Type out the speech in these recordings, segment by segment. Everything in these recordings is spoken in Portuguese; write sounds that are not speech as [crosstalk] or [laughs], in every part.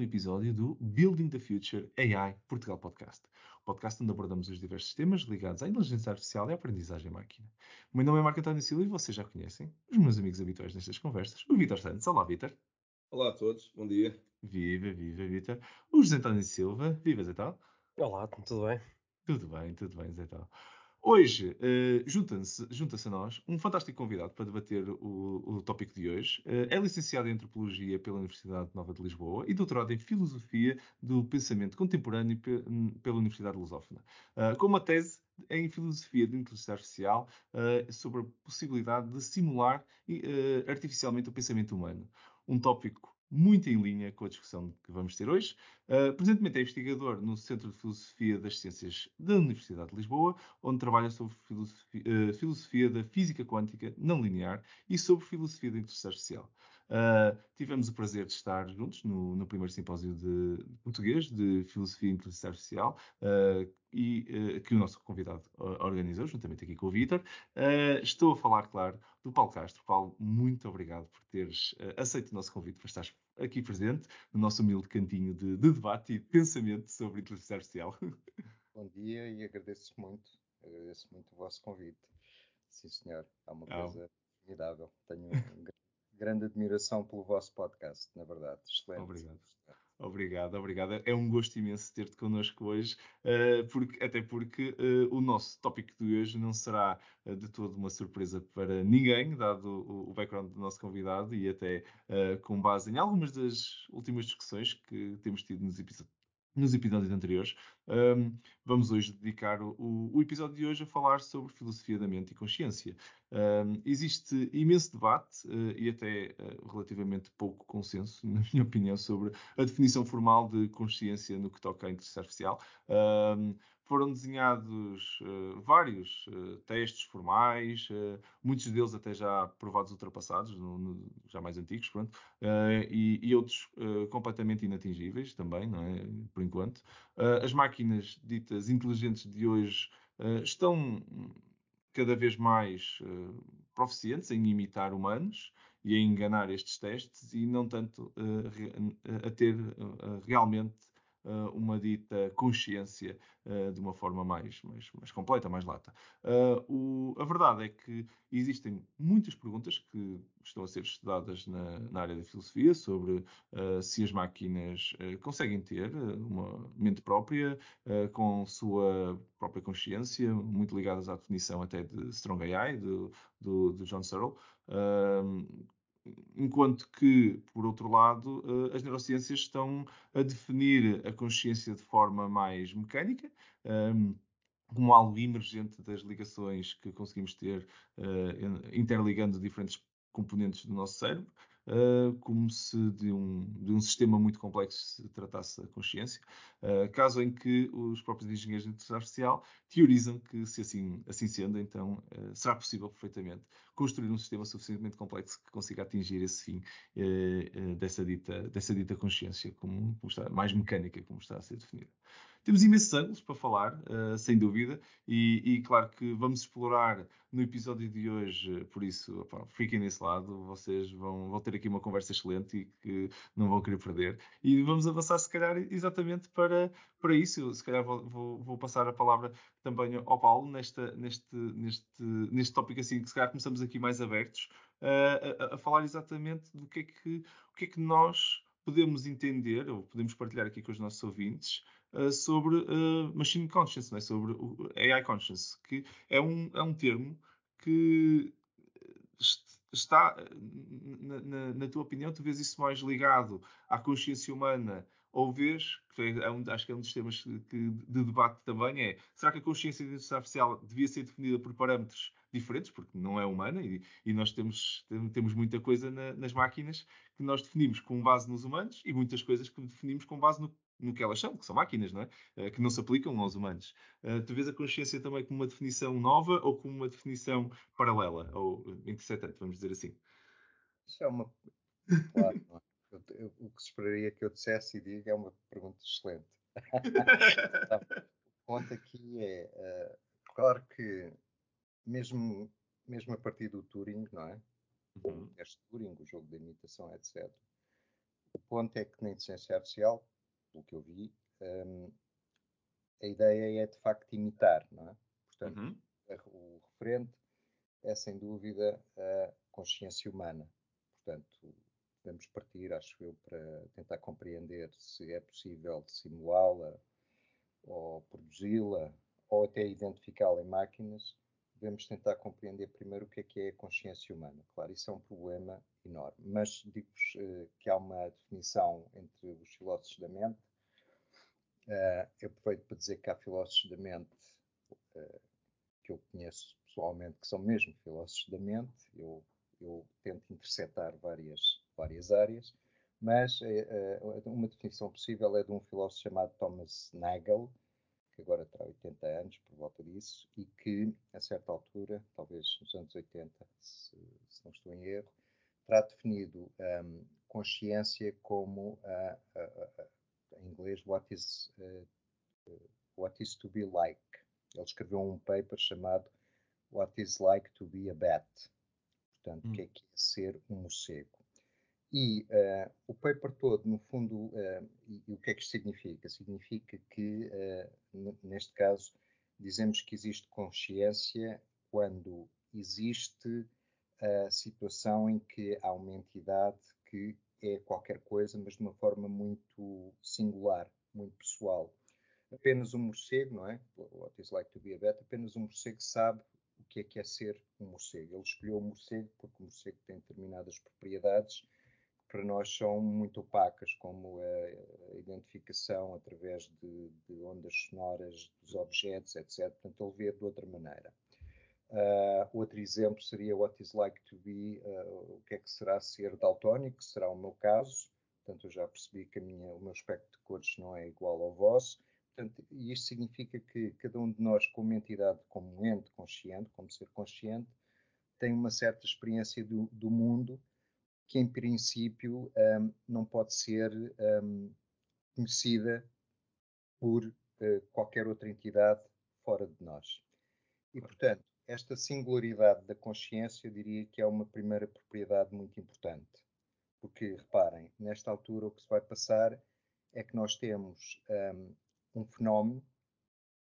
um episódio do Building the Future AI Portugal Podcast. O podcast onde abordamos os diversos temas ligados à inteligência artificial e à aprendizagem máquina. O meu nome é Marco António Silva e vocês já conhecem os meus amigos habituais nestas conversas, o Vitor Santos. Olá, Vitor. Olá a todos, bom dia. Viva, viva, Vitor. O José António Silva. Viva, Zé Tal. Olá, tudo bem? Tudo bem, tudo bem, Zé Tal. Hoje, uh, junta-se junta a nós um fantástico convidado para debater o, o tópico de hoje. Uh, é licenciado em Antropologia pela Universidade Nova de Lisboa e doutorado em Filosofia do Pensamento Contemporâneo pe pela Universidade Lusófona, uh, com uma tese em Filosofia de Inteligência Artificial sobre a possibilidade de simular artificialmente o pensamento humano. Um tópico muito em linha com a discussão que vamos ter hoje. Uh, presentemente é investigador no Centro de Filosofia das Ciências da Universidade de Lisboa, onde trabalha sobre filosofia, uh, filosofia da física quântica não linear e sobre filosofia da artificial. Uh, tivemos o prazer de estar juntos no, no primeiro simpósio de, de, português de Filosofia e Inteligência Artificial e uh, que o nosso convidado organizou, juntamente aqui com o Vítor. Uh, estou a falar, claro, do Paulo Castro. Paulo, muito obrigado por teres uh, aceito o nosso convite para estar aqui presente no nosso humilde cantinho de, de debate e de pensamento sobre inteligência artificial. [laughs] Bom dia e agradeço muito, agradeço muito o vosso convite. Sim, senhor, é uma ah. coisa formidável. Tenho um grande [laughs] admiração pelo vosso podcast, na verdade. Excelente. Obrigado. Obrigado, obrigado. É um gosto imenso ter-te connosco hoje, uh, porque, até porque uh, o nosso tópico de hoje não será uh, de todo uma surpresa para ninguém, dado o background do nosso convidado e até com base em algumas das últimas discussões que temos tido nos episódios nos episódios anteriores. Um, vamos hoje dedicar o, o, episódio de hoje a falar sobre filosofia da mente e consciência. Um, existe imenso debate uh, e até uh, relativamente pouco consenso, [laughs] na minha opinião, sobre a definição formal de consciência no que toca à inteligência artificial. Um, foram desenhados uh, vários uh, testes formais, uh, muitos deles até já provados ultrapassados, no, no, já mais antigos, pronto, e, e, outros completamente inatingíveis também, não é? por enquanto. as máquinas ditas inteligentes de hoje estão cada vez mais proficientes em imitar humanos e a enganar estes testes e não tanto a ter realmente uh, uma dita consciência uh, de uma forma mais, mais, mais completa, mais lata. Uh, o, a verdade é que existem muitas perguntas que estão a ser estudadas na, na área da filosofia sobre se as máquinas conseguem ter uma mente própria, com sua própria consciência, muito ligadas à definição até de Strong AI, do, do, do John Searle enquanto que, por outro lado, eh, as neurociências estão a definir a consciência de forma mais mecânica, ehm, como algo emergente das ligações que conseguimos ter eh, interligando diferentes componentes do nosso cérebro, uh, como se de um, de um sistema muito complexo se tratasse a consciência, uh, caso em que os próprios engenheiros de inteligência artificial teorizam que, se assim, assim sendo, então uh, será possível perfeitamente construir um sistema suficientemente complexo que consiga atingir esse fim dessa, dita, dessa dita consciência, como, como está, mais mecânica, como está a ser definida. Temos imensos ângulos para falar, uh, sem dúvida, e, e, claro que vamos explorar no episódio de hoje, por isso, opa, fiquem nesse lado, vocês vão, vão ter aqui uma conversa excelente e que não vão querer perder. E vamos avançar, se calhar, exatamente para, para isso. Se calhar vou, vou, vou passar a palavra também ao Paulo nesta, neste, neste, neste tópico, assim, que se calhar começamos aqui mais abertos, uh, a, a, falar exatamente do que é que, o que é que nós podemos entender, ou podemos partilhar aqui com os nossos ouvintes, uh, sobre uh, machine conscious, é? sobre AI conscious, que é um, é um termo que está, na, na, na, tua opinião, tu vês isso mais ligado à consciência humana ou vês, que é um, acho que é um dos temas que, de debate também, é será que a consciência artificial devia ser definida por parâmetros diferentes, porque não é humana, e, e nós temos, temos muita coisa na, nas máquinas que nós definimos com base nos humanos e muitas coisas que definimos com base no, no que elas são, que são máquinas, não é? Uh, que não se aplicam aos humanos. Uh, tu vês a consciência também como uma definição nova ou como uma definição paralela, ou interessante, vamos dizer assim? Isso é uma. Claro, é? eu, eu, o que esperaria que eu dissesse e diga é uma pergunta excelente. [laughs] o ponto aqui é, uh, claro que mesmo, mesmo a partir do Turing, não é? Uhum. O teste Turing, o jogo de imitação, etc. O ponto é que na inteligência artificial, pelo que eu vi, um, a ideia é de facto imitar, não é? Portanto, uhum. o referente é sem dúvida a consciência humana. Portanto, podemos partir, acho eu, para tentar compreender se é possível simulá-la ou produzi-la ou até identificá-la em máquinas, devemos tentar compreender primeiro o que é que é a consciência humana. Claro, isso é um problema enorme, mas digo-vos uh, que há uma definição entre os filósofos da mente. Uh, eu aproveito para dizer que há filósofos da mente uh, que eu conheço pessoalmente que são mesmo filósofos da mente. Eu, eu tento interceptar várias, várias áreas, mas uma definição possível é de um filósofo chamado Thomas Nagel, que agora terá 80 anos, por volta disso, e que, a certa altura, talvez nos anos 80, se, se não estou em erro, terá definido um, consciência como, uh, uh, uh, em inglês, what is, what is to be like. Ele escreveu um paper chamado What is like to be a bat. Portanto, o hum. que é que é ser um morcego. E uh, o paper todo, no fundo, uh, e, e, o que é que isto significa? Significa que, uh, neste caso, dizemos que existe consciência quando existe a situação em que há uma entidade que é qualquer coisa, mas de uma forma muito singular, muito pessoal. Apenas um morcego, não é? What is like to be a bat? Apenas um morcego sabe o que é que é ser um morcego. Ele escolheu o morcego porque o morcego tem determinadas propriedades para nós são muito opacas, como a, identificação através de, de, ondas sonoras dos objetos, etc. Portanto, ele vê de outra maneira. Uh, outro exemplo seria What is like to be, uh, o que é que será ser daltónico, será o meu caso. Portanto, eu já percebi que minha, o meu espectro de cores não é igual ao vosso. Portanto, isto significa que cada um de nós, como entidade, como ente consciente, como ser consciente, tem uma certa experiência do, do mundo que em princípio um, não pode ser um, conhecida por uh, qualquer outra entidade fora de nós. E, portanto, esta singularidade da consciência, eu diria que é uma primeira propriedade muito importante. Porque, reparem, nesta altura o que se vai passar é que nós temos um, um fenómeno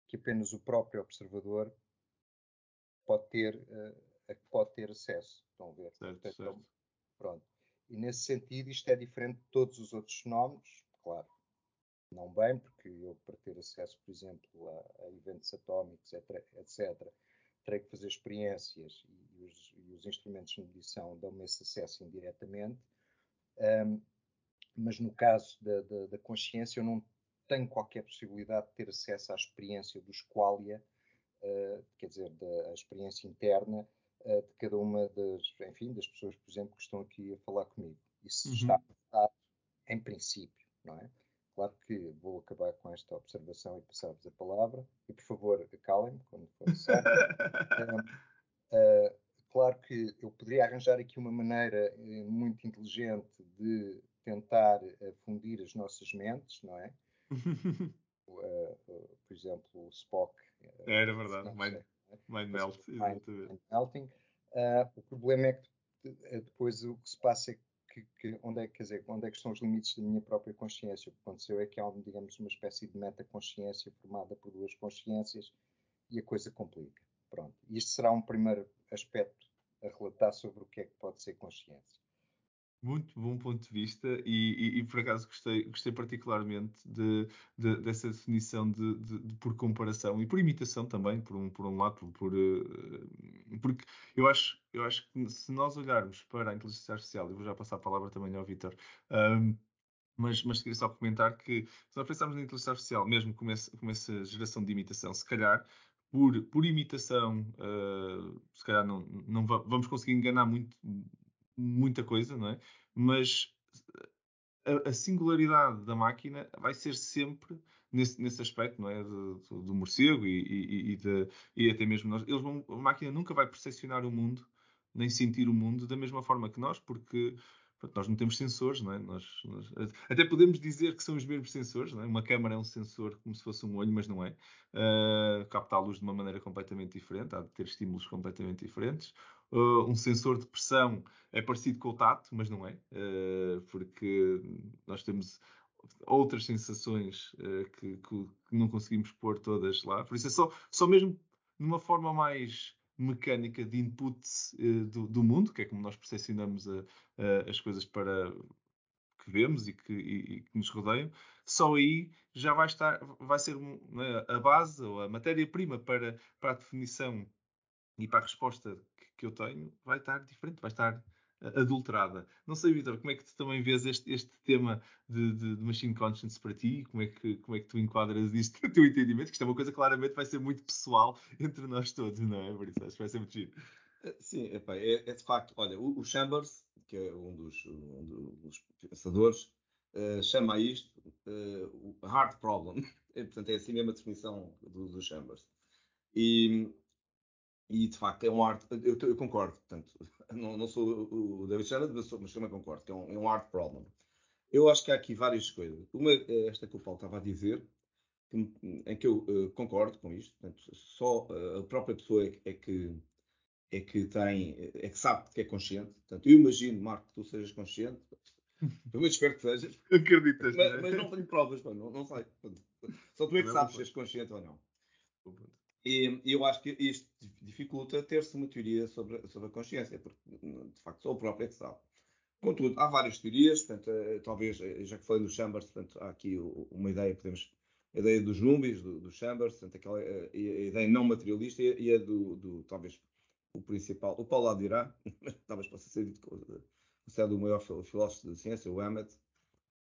que apenas o próprio observador pode ter, uh, pode ter acesso. Estão a ver? Certo, Portanto, certo. Pronto. E nesse sentido, isto é diferente de todos os outros fenómenos, claro. Não bem, porque eu, para ter acesso, por exemplo, a, a eventos atómicos, etc., terei que fazer experiências e os, e os instrumentos de medição dão-me esse acesso indiretamente. Um, mas no caso da, da, da, consciência, eu não tenho qualquer possibilidade de ter acesso à experiência do squalia, uh, quer dizer, da experiência interna uh, de cada uma das, enfim, das pessoas, por exemplo, que estão aqui a falar comigo. Isso uhum. está dado em princípio, não é? Claro que vou acabar com esta observação e passar-vos a palavra. E, por favor, calem-me quando for necessário. uh, [laughs] claro que eu poderia arranjar aqui uma maneira uh, muito inteligente de tentar fundir as nossas mentes, não é? [laughs] Uh, por exemplo, o Spock. Era verdade, Mind, mind Melt. Mind, mind melting. Uh, o problema é que eh, depois o que se passa é que, que, onde é quer dizer, onde é que estão os limites da minha própria consciência? O que aconteceu é que há, digamos, uma espécie de metaconsciência formada por duas consciências e a coisa complica. Pronto. Isto será um primeiro aspecto a relatar sobre o que é que pode ser consciência. Muito bom ponto de vista e, e, e por acaso gostei, gostei particularmente de, de, dessa definição de, de, por comparação e por imitação também, por um, por um lado, por, uh, porque eu acho, eu acho que se nós olharmos para a inteligência artificial, e vou já passar a palavra também ao Vitor, um, mas, mas queria só comentar que se nós pensarmos na inteligência artificial, mesmo com, esse, com essa geração de imitação, se calhar por, por imitação, uh, se calhar não, não vamos conseguir enganar muito muita coisa, não é? Mas a, a, singularidade da máquina vai ser sempre nesse, nesse aspecto, não é? Do, do, morcego e, e, e, de, e, até mesmo nós. Eles vão, a máquina nunca vai percepcionar o mundo, nem sentir o mundo da mesma forma que nós, porque nós não temos sensores, não é? Nós, nós, até podemos dizer que são os mesmos sensores, não é? Uma câmara é um sensor como se fosse um olho, mas não é. Uh, capta a luz de uma maneira completamente diferente, há de ter estímulos completamente diferentes. Uh, um sensor de pressão é parecido com o tato, mas não é, uh, porque nós temos outras sensações que, que, que, não conseguimos pôr todas lá. Por isso é só, só mesmo numa forma mais mecânica de input uh, do, do, mundo, que é como nós percepcionamos a, a, as coisas para que vemos e que, e, e que, nos rodeiam, só aí já vai estar, vai ser né, a base ou a matéria-prima para, para a definição e para a resposta que, que eu tenho, vai estar diferente, vai estar adulterada. Não sei, Vitor, como é que tu também vês este, este tema de, de, de, machine conscience para ti? Como é, que, como é que tu enquadras isto no teu entendimento? Que isto é uma coisa claramente vai ser muito pessoal [laughs] entre nós todos, não é? Por isso acho que vai ser muito giro. Eh, sim, epa, é, é, de facto, olha, o, o, Chambers, que é um dos, um dos pensadores, uh, chama isto uh, o hard problem. É, [laughs] portanto, é assim mesmo a definição do, do Chambers. E, e de facto é um arte, eu, eu concordo, portanto, [laughs] não, não, sou o David Shannon, mas, mas também concordo, que é um, é um art problem. Eu acho que há aqui várias coisas. Uma é esta que o Paulo estava a dizer, que, em que eu uh, concordo com isto, portanto, só uh, a própria pessoa é, é, que é que tem, é que sabe que é consciente. Portanto, eu imagino, Marco, que tu sejas consciente. [laughs] Eu espero que sejas. Acreditas, mas, é? mas não tenho provas, não, não sei. [laughs] Só tu é que sabes se és consciente ou não. E eu acho que isto dificulta ter-se uma teoria sobre, sobre a consciência, porque de facto só o próprio é que sabe. Contudo, há várias teorias, portanto, eh, talvez, eh, já que falei do Chambers, portanto, há aqui uma ideia, podemos, a ideia dos zumbies, do, do Chambers, portanto, aquela, eh, a, ideia não materialista e a do, do, talvez, o principal, o Paulo dirá, mas [laughs] talvez possa ser dito o do maior filósofo de ciência, o Emmett,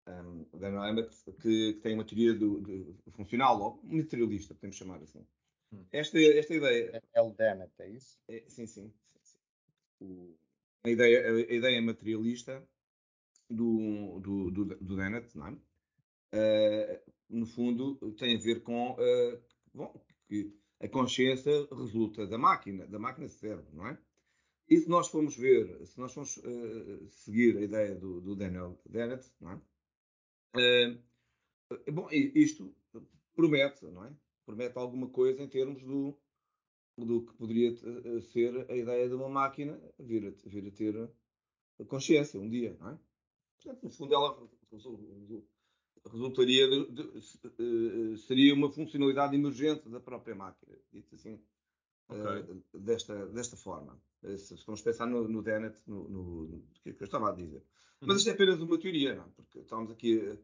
um, Daniel Emmett, que, que, tem uma teoria do, do funcional, ou materialista, podemos chamar assim. Hum. Esta, esta ideia. É o Dennett, é isso? É, sim, sim. sim, sim. O, a, ideia, a ideia materialista do, do, do, do Dennett, não é? Uh, no fundo, tem a ver com uh, bom, que a consciência resulta da máquina, da máquina cérebro, não é? E se nós formos ver, se nós formos uh, seguir a ideia do, do Daniel Dennett, não é? bom, isto promete, não é? Promete alguma coisa em termos do, do que poderia eh, ser a ideia de uma máquina vir a, vir a ter consciência um dia, não é? Portanto, no fundo, ela resultaria de, de, eh, seria uma funcionalidade emergente da própria máquina, dito assim, okay. desta, desta forma. Se vamos pensar no, no Dennett, no, no, no, que eu estava a dizer. Mas isto é apenas uma teoria, não é? Porque estamos aqui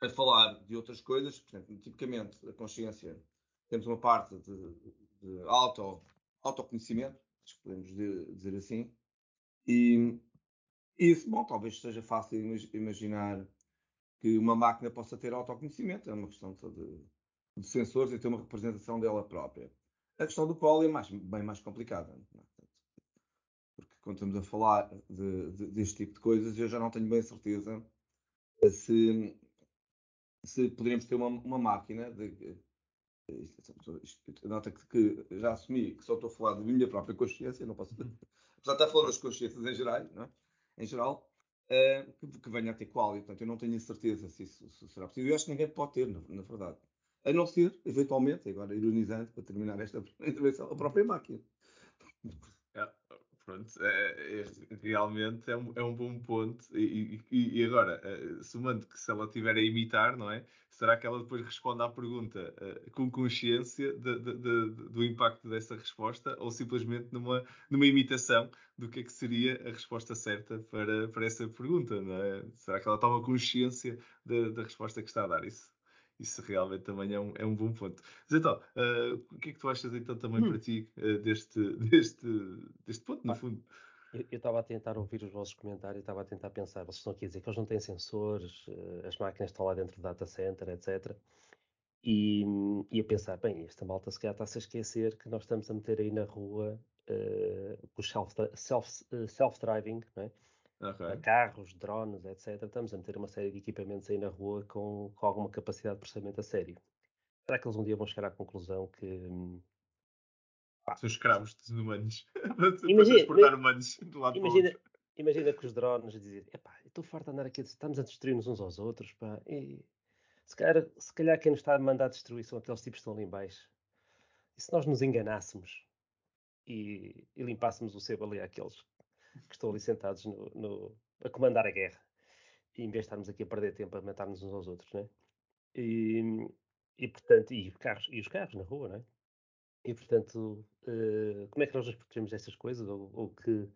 a falar de outras coisas, portanto, tipicamente a consciência, temos uma parte de, de auto, autoconhecimento, que podemos dizer, dizer assim, e isso, bom, talvez seja fácil imaginar que uma máquina possa ter autoconhecimento, é uma questão de, de sensores e ter uma representação dela própria. A questão do polo é mais, bem mais complicada. É? Porque quando estamos a falar de, de, deste tipo de coisas, eu já não tenho bem certeza se se poderíamos ter uma, uma máquina de, nota que, que, já assumi que só estou a falar da minha própria consciência, não posso. Apesar de estar a falar das consciências em geral, não é? em geral uh, que, que, venha a ter qual, portanto eu não tenho a certeza se isso se será possível. Eu acho que ninguém pode ter, na, na, verdade. A não ser, eventualmente, agora ironizando, para terminar esta [laughs] intervenção, a própria máquina. Pronto, é, é, realmente é um, é um bom ponto. E, e, e, agora, uh, somando que se ela estiver a imitar, não é? Será que ela depois responde à pergunta uh, com consciência de, de, de, do impacto dessa resposta ou simplesmente numa, numa imitação do que é que seria a resposta certa para, para essa pergunta, não é? Será que ela toma consciência da, da resposta que está a dar? Isso isso realmente também é um, é um bom ponto. Mas então, uh, o que é que tu achas então também hum. para ti uh, deste, [laughs] deste, deste ponto, no ah, fundo? Eu estava a tentar ouvir os vossos comentários estava a tentar pensar, vocês estão aqui a dizer que eles não têm sensores, uh, as máquinas estão lá dentro do data center, etc. E, e a pensar, bem, esta malta se calhar está-se a esquecer que nós estamos a meter aí na rua os self-driving, self, self, não é? Okay. carros, drones, etc. Estamos a meter uma série de equipamentos aí na rua com, com alguma capacidade de processamento a sério. Será que eles um dia vão chegar à conclusão que. Hum, pá, São escravos de humanos. [laughs] imagina, transportar humanos do lado imagina, imagina que os drones dizem, epá, estou farto de andar aqui, estamos a destruir-nos uns aos outros, pá, e se calhar, se calhar quem nos está a mandar destruir são aqueles tipos que estão ali em baixo. E se nós nos enganássemos e, e limpássemos o sebo ali àqueles que estão ali sentados no, no, a comandar a guerra, e em vez de estarmos aqui a perder tempo a matar-nos uns aos outros, né? E, e portanto, e os carros, e os carros na rua, né? E portanto, uh, como é que nós nos protegemos dessas coisas? Ou, ou que,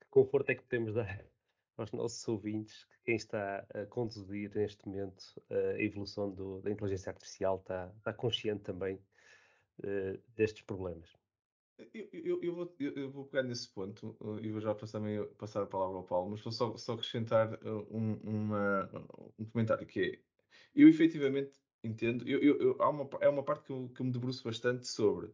que, conforto é que podemos dar [laughs] aos nossos ouvintes que quem está a conduzir neste momento a evolução do, da inteligência artificial está, está consciente também uh, destes problemas? Eu, eu, eu, vou, eu, vou, pegar nesse ponto uh, e vou já passar, meio, passar a palavra ao Paulo, mas vou só, só acrescentar uh, um, uma, um comentário que é, eu efetivamente entendo, eu, há uma, é uma parte que eu, que me debruço bastante sobre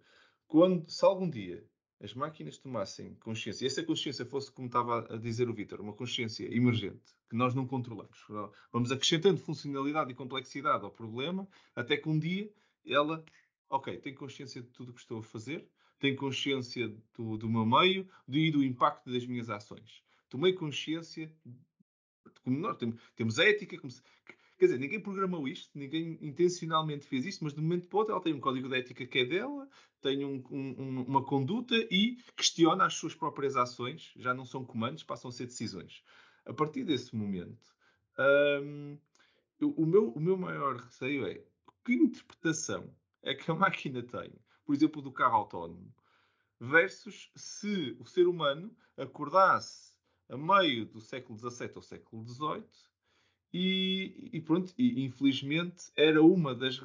quando, se algum dia as máquinas tomassem consciência, e essa consciência fosse, como estava a dizer o Vítor, uma consciência emergente, que nós não controlamos, vamos acrescentando funcionalidade e complexidade ao problema, até que um dia ela, ok, tem consciência de tudo o que estou a fazer, tenho consciência do, do meu meio e do impacto das minhas ações. Tomei consciência, como nós temos, temos ética, como se, quer dizer, ninguém programou isto, ninguém intencionalmente fez isto, mas de um momento para outro ela tem um código de ética que é dela, tem um, um, uma conduta e questiona as suas próprias ações, já não são comandos, passam a ser decisões. A partir desse momento, hum, o, meu, o meu maior receio é que interpretação é que a máquina tem por exemplo, do carro autónomo, versus se o ser humano acordasse a meio do século XVII ou século XVIII e, e, pronto, e infelizmente era uma das,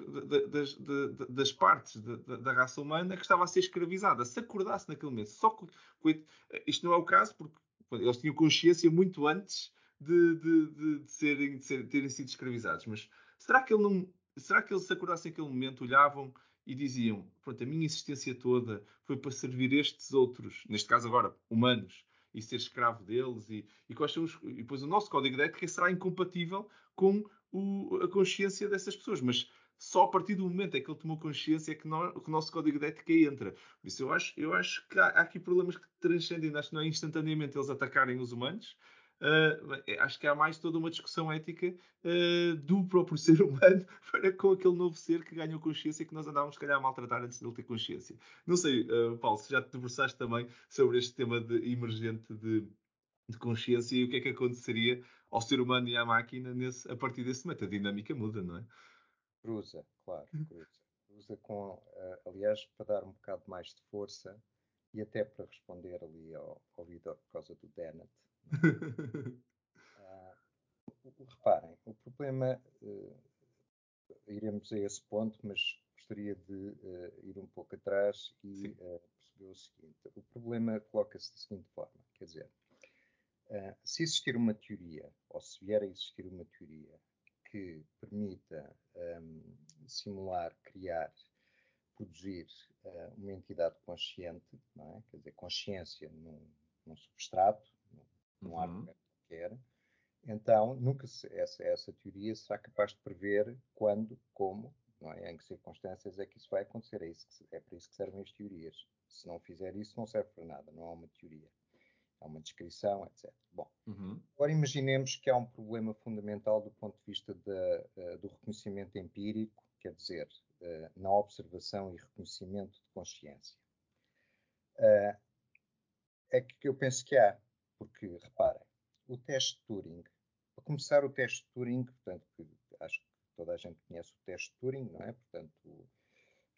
das, das, das partes da, da, raça humana que estava a ser escravizada. Se acordasse naquele momento, só que isto não é o caso, porque eles tinham consciência muito antes de, de, de, de serem, de ser, terem sido escravizados. Mas será que ele não. Será que eles se acordassem naquele momento, olhavam e diziam: pronto, a minha existência toda foi para servir estes outros, neste caso agora, humanos, e ser escravo deles, e, e, quais são os, e depois o nosso código de ética será incompatível com o, a consciência dessas pessoas. Mas só a partir do momento em que ele tomou consciência é que, que o nosso código de ética entra. Por isso eu acho, eu acho que há, há aqui problemas que transcendem, acho que não é instantaneamente eles atacarem os humanos, Uh, acho que há mais toda uma discussão ética uh, do próprio [laughs] ser humano para com aquele novo ser que ganhou consciência e que nós andávamos, se calhar, a maltratar antes de ele ter consciência. Não sei, uh, Paulo, se já te debruçaste também sobre este tema de, emergente de, de, consciência e o que é que aconteceria ao ser humano e à máquina nesse, a partir desse momento. A dinâmica muda, não é? Cruza, claro, cruza. Cruza com, aliás, para dar um bocado mais de força e até para responder ali ao, ao por causa do Dennett, [laughs] uh, reparem, o problema, uh, iremos a esse ponto, mas gostaria de uh, ir um pouco atrás e perceber o seguinte: o problema coloca-se da seguinte forma, quer dizer, se existir uma teoria, ou se vier a existir uma teoria que permita um, simular, criar, produzir uh, uma entidade consciente, é? quer dizer, consciência num, num substrato, num uhum. argumento qualquer, então nunca se, essa, essa teoria será capaz de prever quando, como, não é? em que circunstâncias é que isso vai acontecer. É, isso que, é para isso que servem as teorias. Se não fizer isso, não serve para nada, não há uma teoria. Há uma descrição, etc. Bom, uhum. agora imaginemos que há um problema fundamental do ponto de vista uh, do reconhecimento empírico, quer dizer, uh, na observação e reconhecimento de consciência. Uh, é que eu penso que há. Porque, reparem, o teste Turing, para começar o teste Turing, portanto, acho que toda a gente conhece o teste Turing, não é? Portanto,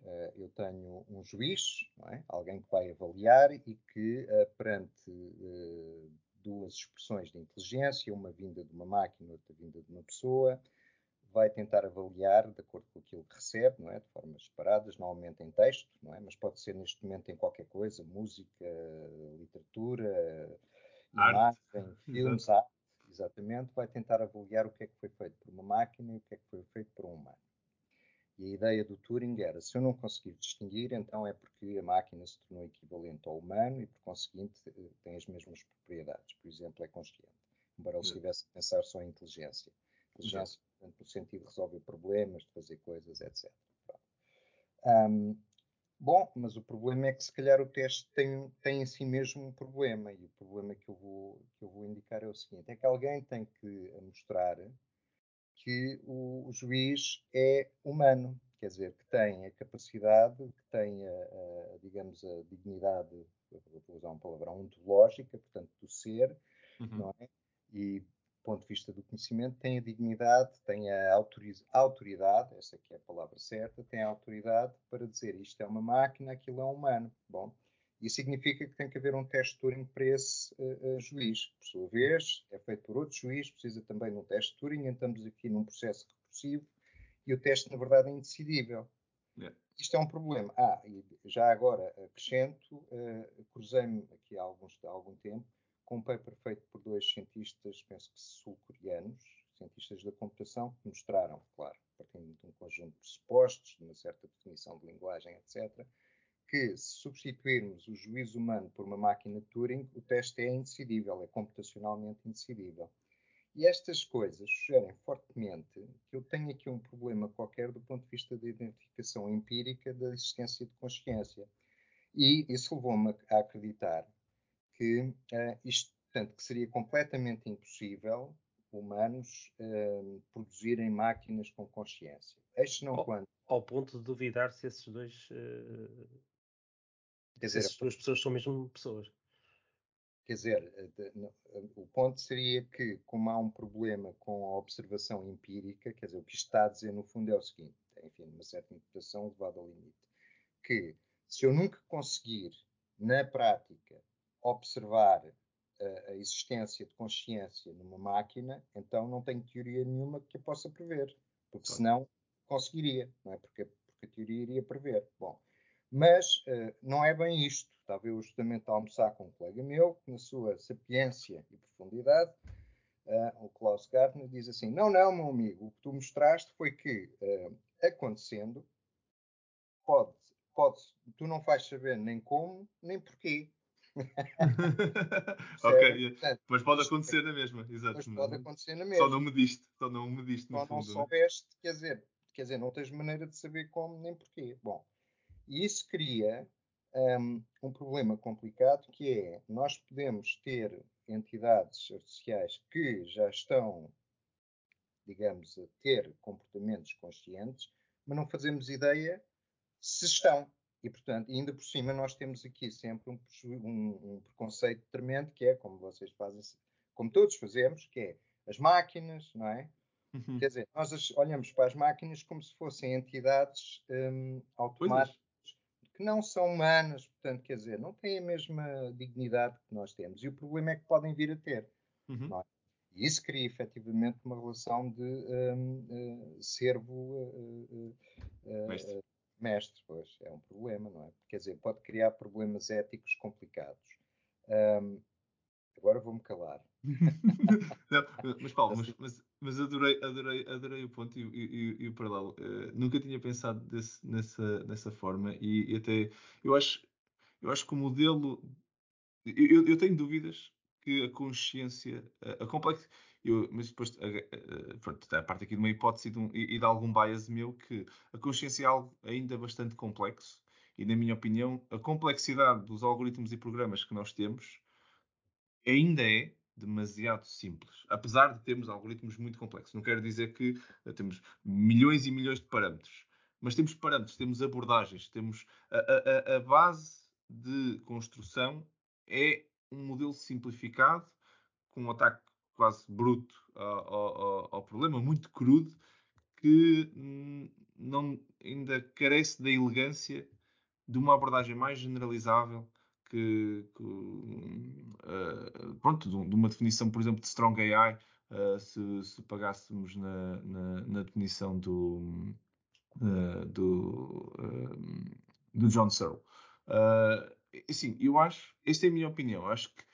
eh, eu tenho um juiz, é? alguém que vai avaliar e que, eh, perante eh, duas expressões de inteligência, uma vinda de uma máquina, outra vinda de uma pessoa, vai tentar avaliar de acordo com aquilo que recebe, não é? de formas separadas, normalmente em texto, não é? mas pode ser neste momento em qualquer coisa, música, literatura, imagem, [laughs] filmes, arte, exatamente, vai tentar avaliar o que é que foi feito por uma máquina e o que é que foi feito por um humano. E a ideia do Turing era, se eu não conseguir distinguir, então é porque a máquina se tornou equivalente ao humano e, por conseguinte, eh, tem as mesmas propriedades. Por exemplo, é consciente. Embora ele estivesse a pensar só em inteligência. Inteligência, portanto, no sentido de resolver problemas, de fazer coisas, etc. Um, Bom, mas o problema é que se calhar o teste tem, tem em si mesmo um problema, e o problema que eu, vou, que eu vou indicar é o seguinte: é que alguém tem que mostrar que o, o juiz é humano, quer dizer, que tem a capacidade, que tem, a, a, digamos, a dignidade, vou usar uma palavra ontológica, portanto, do ser, uhum. não é? E ponto de vista do conhecimento, tem a dignidade, tem a autoridade, essa aqui é a palavra certa, tem a autoridade para dizer isto é uma máquina, aquilo é um humano. Bom, isso significa que tem que haver um teste de Turing para esse uh, uh, juiz. Por sua vez, é feito por outro juiz, precisa também de um teste de Turing, estamos aqui num processo recursivo e o teste, na verdade, é indecidível. Yeah. Isto é um problema. Ah, e já agora acrescento, uh, cruzei-me aqui há, alguns, há algum tempo com um paper feito por dois cientistas, penso que sul-coreanos, cientistas da computação, que mostraram, claro, partindo de um conjunto de pressupostos, de uma certa definição de linguagem, etc., que se substituirmos o juízo humano por uma máquina Turing, o teste é indecidível, é computacionalmente indecidível. E estas coisas sugerem fortemente que eu tenho aqui um problema qualquer do ponto de vista da identificação empírica da existência de consciência. E isso levou-me a acreditar que uh, isto, portanto, que seria completamente impossível humanos uh, produzirem máquinas com consciência. Este não ao, quando. Ao ponto de duvidar se esses dois. Uh, Quer dizer, essas duas pessoas são mesmo pessoas. Quer dizer, o ponto seria que, como há um problema com a observação empírica, quer dizer, o que está a dizer no fundo é o seguinte: enfim, uma certa interpretação levada ao limite, que se eu nunca conseguir, na prática, observar a, a, existência de consciência numa máquina, então não tenho teoria nenhuma que a possa prever, porque claro. senão conseguiria, não é? Porque, porque a teoria iria prever. Bom, mas uh, não é bem isto. Estava eu justamente a almoçar com um colega meu, que na sua sapiência e profundidade, uh, o Klaus Gartner diz assim: Não, não, meu amigo, o que tu mostraste foi que, uh, acontecendo, pode, pode, tu não vais saber nem como, nem porquê. [laughs] ok, mas pode acontecer na mesma, exato. Mas pode acontecer na mesma. Só não mediste, só não mediste só fundo, não soubeste, né? quer dizer, quer dizer, não tens maneira de saber como nem porquê. Bom, e isso cria um, um problema complicado que é, nós podemos ter entidades artificiais que já estão, digamos, a ter comportamentos conscientes, mas não fazemos ideia se estão. E, portanto, ainda por cima, nós temos aqui sempre um, um, um, preconceito tremendo, que é, como vocês fazem, como todos fazemos, que é as máquinas, não é? Uhum. Quer dizer, nós as, olhamos para as máquinas como se fossem entidades um, automáticas que não são humanas, portanto, quer dizer, não têm a mesma dignidade que nós temos. E o problema é que podem vir a ter. Uhum. É? E isso cria efetivamente uma relação de um, uh, eh, servo uh, uh, mestre, pois é um problema, não é? Quer dizer, pode criar problemas éticos complicados. Um, agora vou-me calar. [laughs] não, mas Paulo, mas, mas, mas, adorei, adorei, adorei o ponto e, e, e o paralelo. Uh, nunca tinha pensado desse, nessa, nessa forma e, e, até eu acho, eu acho que o modelo. Eu, eu tenho dúvidas que a consciência, a, a eu, mas depois, a, a, pronto, a parte aqui de uma hipótese de um, e, e, de algum bias meu, que a consciência é algo ainda bastante complexo e, na minha opinião, a complexidade dos algoritmos e programas que nós temos ainda é demasiado simples, apesar de termos algoritmos muito complexos. Não quero dizer que eh, temos milhões e milhões de parâmetros, mas temos parâmetros, temos abordagens, temos a, a, a base de construção é um modelo simplificado, com um ataque quase bruto ao, ao, ao problema, muito crudo, que não, ainda carece da elegância de uma abordagem mais generalizável que, que uh, pronto, de, uma definição, por exemplo, de Strong AI, uh, eh, se, se pagássemos na, na, na definição do, uh, do, do John Searle. Uh, assim, eu acho, esta é a minha opinião, acho que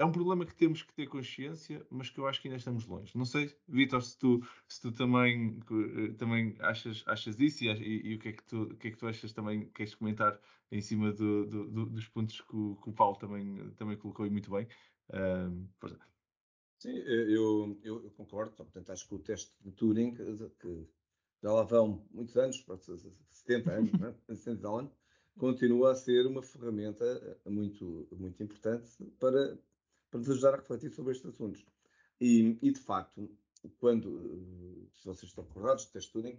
é um problema que temos que ter consciência, mas que eu acho que ainda estamos longe. Não sei, Vitor, se tu, se tu também, eh, também achas, achas isso e, e, e, o, que é que tu, o que é que tu achas também, queres comentar em cima do, do, do, dos pontos que o, que o, Paulo também, também colocou e muito bem. Sim, eu, eu, eu, concordo. Portanto, acho que o teste de Turing, que já lá vão muitos anos, 70 anos, né? 70 [laughs] anos, continua a ser uma ferramenta muito, muito importante para, para nos ajudar a refletir sobre estes assuntos. E, e de facto, quando, se vocês estão recordados do teste Turing,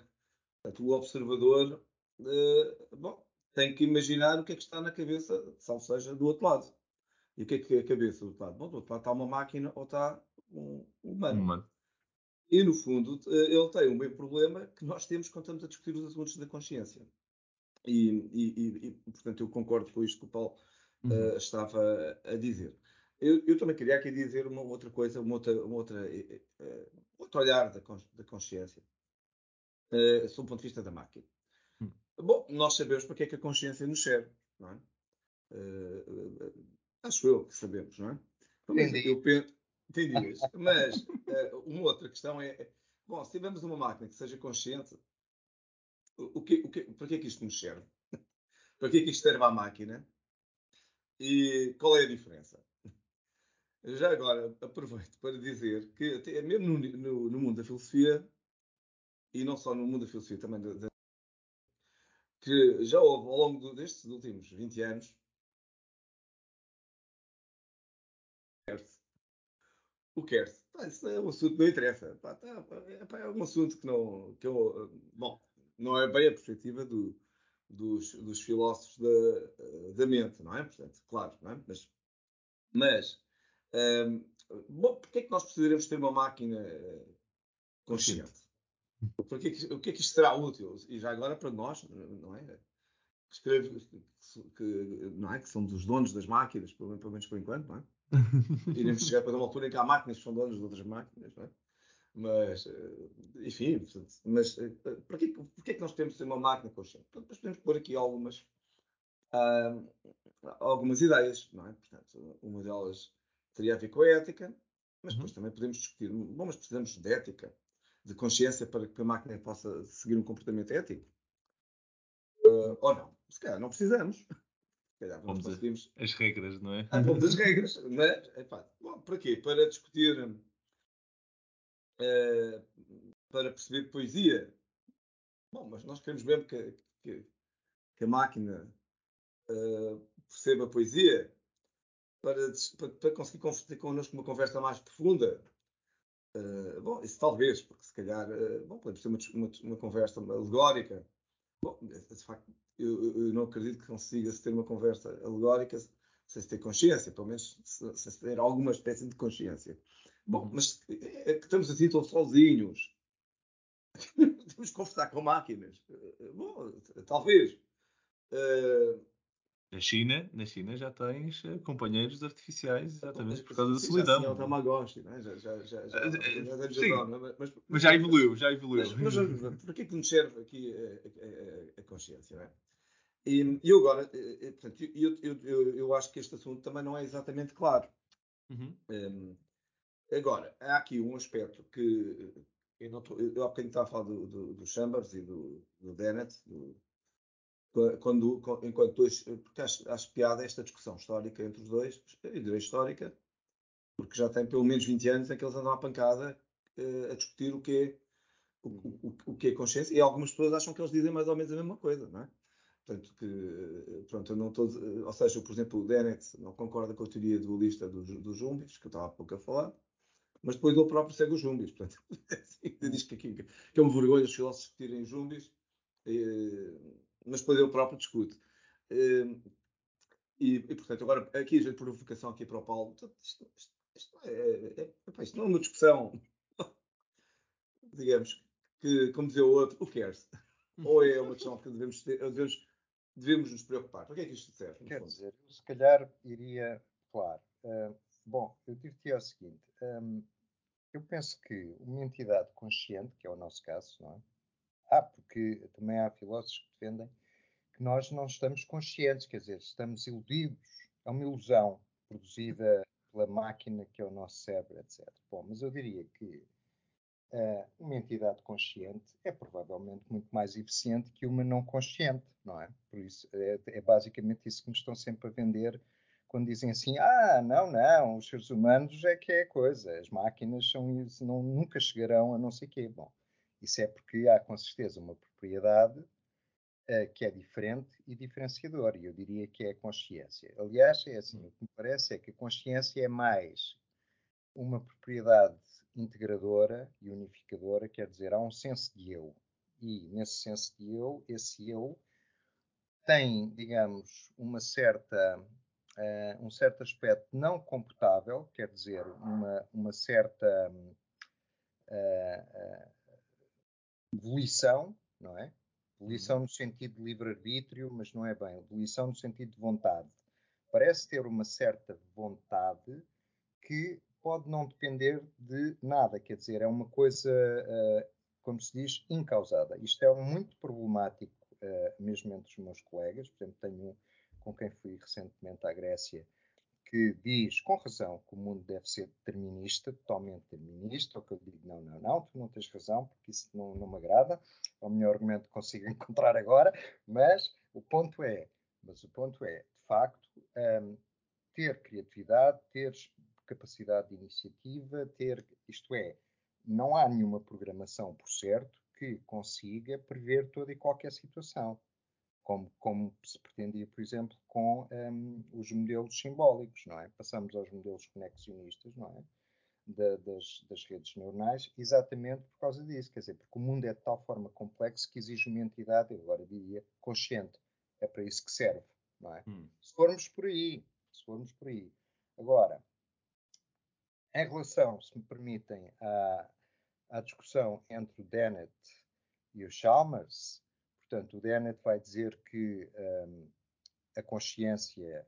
o observador uh, bom, tem que imaginar o que é que está na cabeça, salvo seja, do outro lado. E o que é que é a cabeça do outro lado? Bom, do outro lado está uma máquina ou está um humano. humano. E, no fundo, eh, ele tem o mesmo problema que nós temos quando estamos a discutir os assuntos da consciência. E, e, e portanto, eu concordo com isto que o Paulo uhum. uh, estava a dizer. Eu, eu, também queria aqui dizer uma outra coisa, uma outra, uma outra, uh, outro olhar da, da consciência, uh, sob o ponto de vista da máquina. Uhum. Bom, nós sabemos para que é que a consciência nos serve, não é? Uh, acho eu que sabemos, não é? Entendi. Eu penso, entendias. Mas uma outra questão é, bom, se tivermos uma máquina que seja consciente, o que, o que, para que é que isto nos serve? [laughs] para que é que isto serve à máquina? E qual é a diferença? Já agora aproveito para dizer que até mesmo no, no, no mundo da filosofia, e não só no mundo da filosofia, também da, da, que já houve ao longo destes últimos 20 anos o QERS. isso é um assunto que não interessa. Pá, tá, é, é, um assunto que não. Que eu, bom, não é bem a perspectiva do, dos, dos, filósofos da, da mente, não é? Portanto, claro, não é? Mas, mas um, bom, porquê é que nós precisaremos ter uma máquina eh, consciente? Porque, o que é que isto será útil? E já agora para nós, não é? Que, escreve, que, não é? que somos os donos das máquinas, pelo menos por enquanto, não é? [laughs] Iremos chegar para uma altura em que há máquinas que são donos de outras máquinas, não é? Mas, eh, enfim, mas eh, para que, porque é que nós temos de ter uma máquina consciente? Nós podemos pôr aqui algumas, algumas ideias, não é? Portanto, uma delas teria a ver com a ética, mas depois uhum. também podemos discutir, bom, mas precisamos de ética, de consciência para que a máquina possa seguir um comportamento ético? Uh, ou não? Se calhar não precisamos. Calhar, vamos conseguimos... as regras, não é? Ah, vamos as regras, mas, epá, bom, para quê? Para discutir, uh, para perceber poesia. Bom, mas nós queremos mesmo que, que, que a máquina uh, perceba poesia para, para, conseguir conversar connosco uma conversa mais profunda. Uh, bom, isso talvez, porque se calhar, bom, podemos ter uma, uma, uma conversa alegórica. Bom, de facto, eu, eu, não acredito que consiga-se ter uma conversa alegórica sem se ter consciência, pelo menos sem se ter alguma espécie de consciência. Bom, uhum. mas é que estamos assim todos sozinhos. [laughs] Temos que conversar com máquinas. Bom, talvez. Uh... Na China, na China já tens eh, companheiros artificiais exatamente por causa da solidão. Já, sim, é Tamagotchi, não é? Já, já, já, já, já, sim, mas, mas, mas, já evoluiu, já evoluiu. Mas, mas para que é que nos serve aqui a, a, a consciência, não é? E, e agora, eh, eh, portanto, eu, eu, eu, eu, acho que este assunto também não é exatamente claro. Uhum. Um, agora, há aqui um aspecto que eu, não tô, eu há bocadinho estava a falar do, do, do Chambers e do, do Dennett, do, quando, enquanto dois, porque acho, acho piada esta discussão histórica entre os dois, e direi histórica, porque já tem pelo menos 20 anos em que eles andam à pancada uh, a discutir o que é o, o, o, que é consciência, e algumas pessoas acham que eles dizem mais ou menos a mesma coisa, não é? Portanto, que, pronto, eu não estou, ou seja, por exemplo, o Dennett não concorda com a teoria dualista dos, dos zumbis, que eu estava há pouco a falar, mas depois ele próprio segue os zumbis. Portanto, [laughs] assim, diz que, que, que é uma vergonha os filósofos discutirem zumbis, mas depois ele próprio discute. E, e, portanto, agora, aqui a gente provocação aqui para o Paulo, isto, isto, isto, é, é, é, isto não é uma discussão, [laughs] digamos, que, como dizia o outro, o cares? Ou é uma questão que devemos ter, devemos devemos nos preocupar? Para que é que isto serve? Quer dizer, eu se calhar iria, claro. Uh, bom, eu diria o seguinte: um, eu penso que uma entidade consciente, que é o nosso caso, não é? Ah, porque também há filósofos que defendem que nós não estamos conscientes, quer dizer, estamos iludidos. É uma ilusão produzida pela máquina que é o nosso cérebro, etc. Bom, mas eu diria que uh, uma entidade consciente é provavelmente muito mais eficiente que uma não consciente, não é? Por isso, é, é basicamente isso que me estão sempre a vender quando dizem assim, ah, não, não, os seres humanos é que é coisa, as máquinas são, não, nunca chegarão a não sei quê. Bom, Isso é porque há com certeza uma propriedade uh, que é diferente e diferenciadora, e eu diria que é a consciência. Aliás, é assim, o que me parece é que a consciência é mais uma propriedade integradora e unificadora, quer dizer, há um senso de eu. E nesse senso de eu, esse eu tem, digamos, uma certa, uh, um certo aspecto não computável, quer dizer, uma, uma certa uh, uh, volição, não é? Volição uhum. no sentido de livre-arbítrio, mas não é bem. Volição no sentido de vontade. Parece ter uma certa vontade que pode não depender de nada, quer dizer, é uma coisa, uh, como se diz, incausada. Isto é muito problemático, uh, mesmo entre os meus colegas. Por exemplo, tenho um com quem fui recentemente à Grécia que diz, com razão, que o mundo deve ser determinista, totalmente determinista, o que eu digo, não, não, não, tu não tens razão, porque isso não, não me agrada, é o melhor argumento que consigo [laughs] encontrar agora, mas o ponto é, mas o ponto é, de facto, um, ter criatividade, ter capacidade de iniciativa, ter, isto é, não há nenhuma programação, por certo, que consiga prever toda e qualquer situação, como, como se pretendia, por exemplo, com um, os modelos simbólicos, não é? Passamos aos modelos conexionistas, não é? Da, das, das, redes neuronais, exatamente por causa disso, quer dizer, porque o mundo é de tal forma complexo que exige uma entidade, eu agora diria, consciente. É para isso que serve, não é? Hum. Se formos por aí, se formos por aí. Agora, em relação, se me permitem, à, à discussão entre o Dennett e o Chalmers, portanto, o Dennett vai dizer que um, a consciência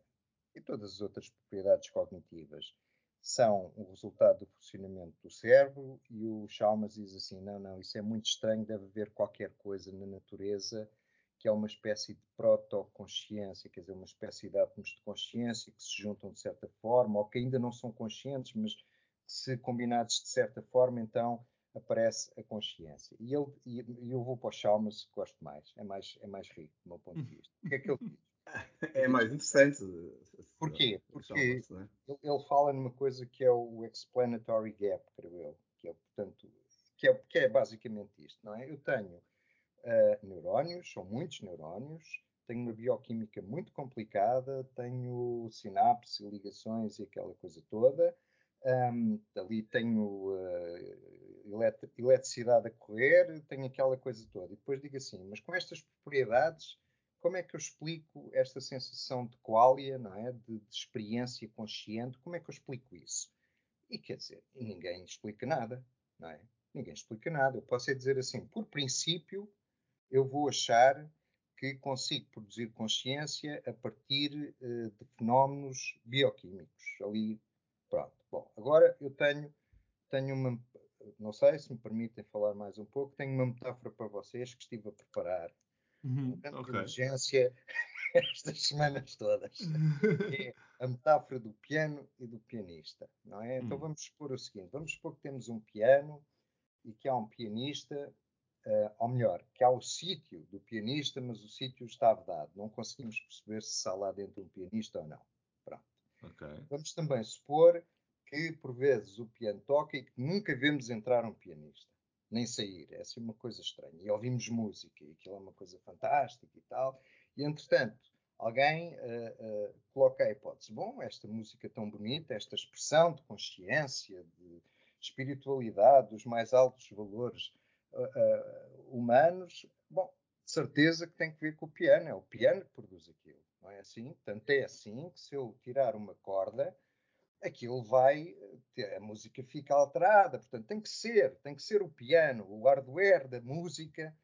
e todas as outras propriedades cognitivas são o resultado do funcionamento do cérebro e o Chalmers diz assim, não, não, isso é muito estranho, deve haver qualquer coisa na natureza que é uma espécie de proto-consciência, quer dizer, uma espécie de átomos de consciência que se juntam de certa forma, ou que ainda não são conscientes, mas se combinados de certa forma, então aparece a consciência. E eu, e eu vou para o Chalmers, que gosto mais, é mais, é mais rico, do meu ponto de vista. O que é que ele diz? [laughs] É mais interessante. Porquê? Porque é? ele, ele, fala numa coisa que é o explanatory gap, creio eu, que é, portanto, que é, que é basicamente isto, não é? Eu tenho uh, neurónios, são muitos neurónios, tenho uma bioquímica muito complicada, tenho sinapses e ligações e aquela coisa toda, um, ali tenho uh, eletricidade a correr, tenho aquela coisa toda. E depois digo assim, mas com estas propriedades, como é que eu explico esta sensação de qualia, não é? De, de experiência consciente, como é que eu explico isso? E quer dizer, ninguém explica nada, não é? Ninguém explica nada. Eu posso é dizer assim, por princípio, eu vou achar que consigo produzir consciência a partir uh, de fenómenos bioquímicos. Ali Pronto. Bom, agora eu tenho, tenho uma. Não sei se me permitem falar mais um pouco. Tenho uma metáfora para vocês que estive a preparar. Uhum, com okay. diligência [laughs] estas semanas todas. é a metáfora do piano e do pianista, não é? Então hum. vamos supor o seguinte: vamos supor que temos um piano e que há um pianista, uh, ou melhor, que há o sítio do pianista, mas o sítio está vedado. Não conseguimos perceber se há lá dentro um pianista ou não. Okay. Vamos também supor que, por vezes, o piano toca e que nunca vemos entrar um pianista, nem sair. É assim uma coisa estranha. E ouvimos música, e aquilo é uma coisa fantástica e tal. E, entretanto, alguém uh, uh, coloca a hipótese: bom, esta música tão bonita, esta expressão de consciência, de espiritualidade, dos mais altos valores uh, humanos, bom, de certeza que tem que ver com o piano. É o piano que produz aquilo não é assim? Portanto, é assim que se eu tirar uma corda, aquilo vai, a música fica alterada, portanto, tem que ser, tem que ser o piano, o hardware da música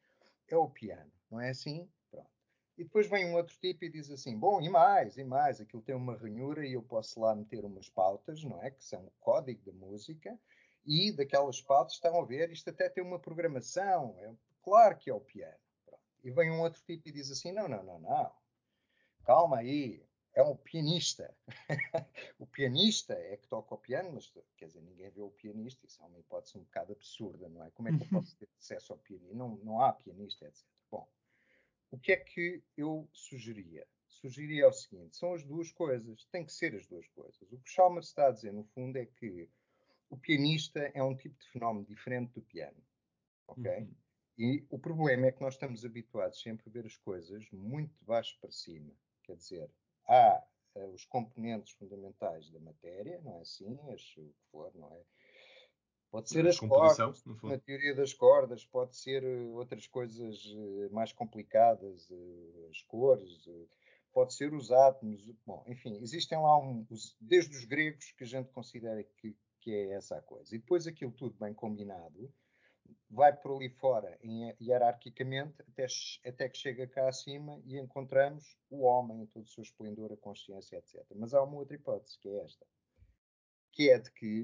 é o piano, não é assim? Pronto. E depois vem um outro tipo e diz assim, bom, e mais, e mais, aquilo tem uma ranhura e eu posso lá meter umas pautas, não é? Que são o código da música, e daquelas pautas estão a ver, isto até tem uma programação, é claro que é o piano. Pronto. E vem um outro tipo e diz assim, não, não, não, não, calma aí, é um pianista. [laughs] o pianista é que toca o piano, mas quer dizer, ninguém vê o pianista, isso é uma hipótese um bocado absurda, não é? Como é que eu uhum. posso ter acesso ao pianista? Não, não há pianista, etc. Bom, o que é que eu sugeria? Sugeria o seguinte: são as duas coisas, tem que ser as duas coisas. O que Chalmers está a dizer, no fundo, é que o pianista é um tipo de fenómeno diferente do piano. ok? Uhum. E o problema é que nós estamos habituados sempre a ver as coisas muito de baixo para cima. Quer dizer, há uh, os componentes fundamentais da matéria, não é assim? As, o que for, não é? Pode ser as cordas, na teoria das cordas, pode ser eh, outras coisas eh, mais complicadas, as cores, pode ser os átomos, bom, enfim, existem lá um, desde os gregos que a gente considera que, que é essa a coisa. E depois aquilo tudo bem combinado vai por ali fora, em, hierarquicamente, até, até que chega cá acima e encontramos o homem em todo o seu esplendor, a consciência, etc. Mas há uma outra hipótese, que é esta, que é de que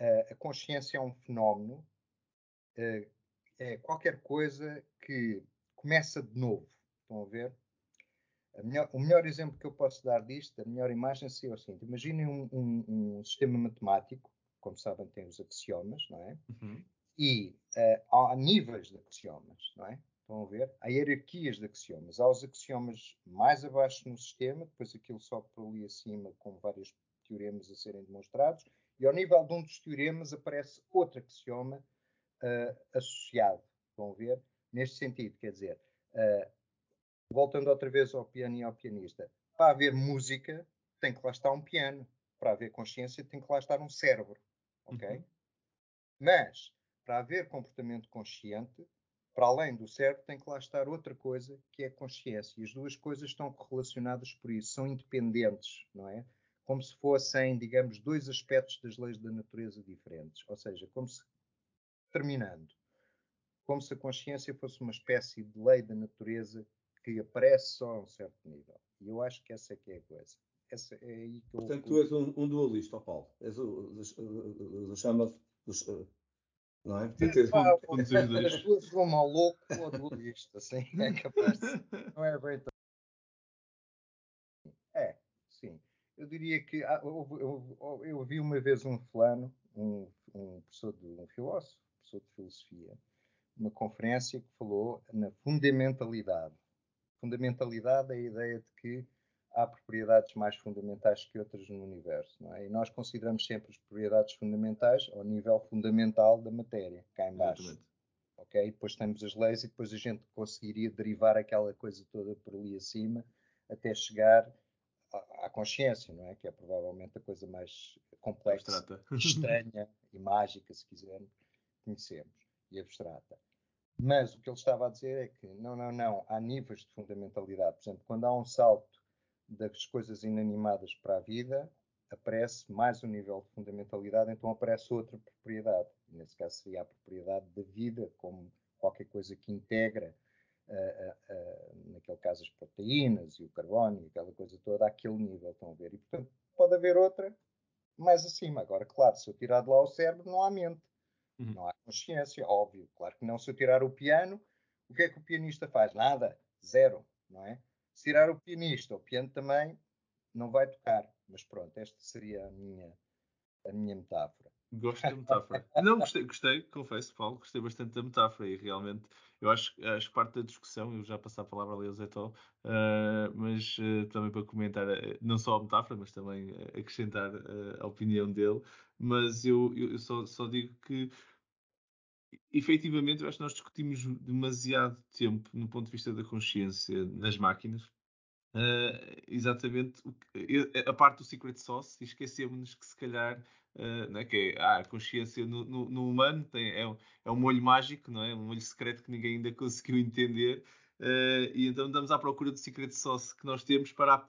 uh, a consciência é um fenómeno, é qualquer coisa que começa de novo. Estão a ver? Melhor, o melhor exemplo que eu posso dar disto, a melhor imagem seria o seguinte: imaginem um, um, um sistema matemático, como sabem, tem os axiomas, não é? Uhum. E uh, há níveis de axiomas, não é? Estão a ver? Há hierarquias de axiomas. Há os axiomas mais abaixo no sistema, depois aquilo sobe por ali acima com vários teoremas a serem demonstrados, e ao nível de um dos teoremas aparece outro axioma uh, associado. Estão a ver? Neste sentido, quer dizer, uh, voltando outra vez ao piano e ao pianista, para haver música tem que lá estar um piano, para haver consciência tem que lá estar um cérebro, ok? Uhum. Mas para haver comportamento consciente, para além do cérebro, tem que lá estar outra coisa que é a consciência. E as duas coisas estão correlacionadas por isso, são independentes, não é? Como se fossem, digamos, dois aspectos das leis da natureza diferentes. Ou seja, como se, terminando, como se a consciência fosse uma espécie de lei da natureza que aparece só a um certo nível. E eu acho que essa é que é a coisa. Essa é aí que eu... Portanto, tu és um, um dualista, Paulo. És o, chama não é? Tem ter ah, um, dos dois. Vou mal louco ou dualista, assim, é [laughs] capaz. Não é bem tão... É, sim. Eu diria que ah, eu, vi uma vez um fulano, um, um professor de um filósofo, professor de filosofia, uma conferência que falou na fundamentalidade fundamentalidade é a ideia de que há propriedades mais fundamentais que outras no universo. Não é? E nós consideramos sempre as propriedades fundamentais ao nível fundamental da matéria, cá embaixo. Exatamente. Ok? E depois temos as leis e depois a gente conseguiria derivar aquela coisa toda por ali acima até chegar à, à consciência, não é? Que é provavelmente a coisa mais complexa, abstrata. [laughs] estranha e mágica, se quisermos, conhecemos e abstrata. Mas o que ele estava a dizer é que não, não, não, há níveis de fundamentalidade. Por exemplo, quando há um salto das coisas inanimadas para a vida, aparece mais um nível de fundamentalidade, então aparece outra propriedade. Nesse caso seria a propriedade da vida, como qualquer coisa que integra, uh, uh, uh, naquele caso, as proteínas e o carbono e aquela coisa toda, àquele nível, estão a ver. E, portanto, pode haver outra mais acima. Agora, claro, se eu tirar de lá o cérebro, não há mente. Uhum. Não há consciência, óbvio. Claro que não. Se eu tirar o piano, o que é que o pianista faz? Nada. Zero. Não é? Tirar o pianista, o piano também não vai tocar. Mas pronto, esta seria a minha, a minha metáfora. Gosto da metáfora. [laughs] Não, gostei, gostei, confesso, Paulo, gostei bastante da metáfora e realmente eu acho, acho que parte da discussão, eu já passar a palavra ali ao Zé Tó, uh, mas uh, também para comentar uh, não só a metáfora, mas também acrescentar a opinião dele, mas eu, eu, eu só, só digo que efetivamente eu acho que nós discutimos demasiado tempo no ponto de vista da consciência nas máquinas Uh, exatamente a parte do secret sauce e esquecemos que se calhar uh, né, que é, ah, a consciência no, no, no humano tem, é, é um molho mágico, não é? um molho secreto que ninguém ainda [laughs] conseguiu entender Uh, e então andamos à procura do secret sauce que nós temos para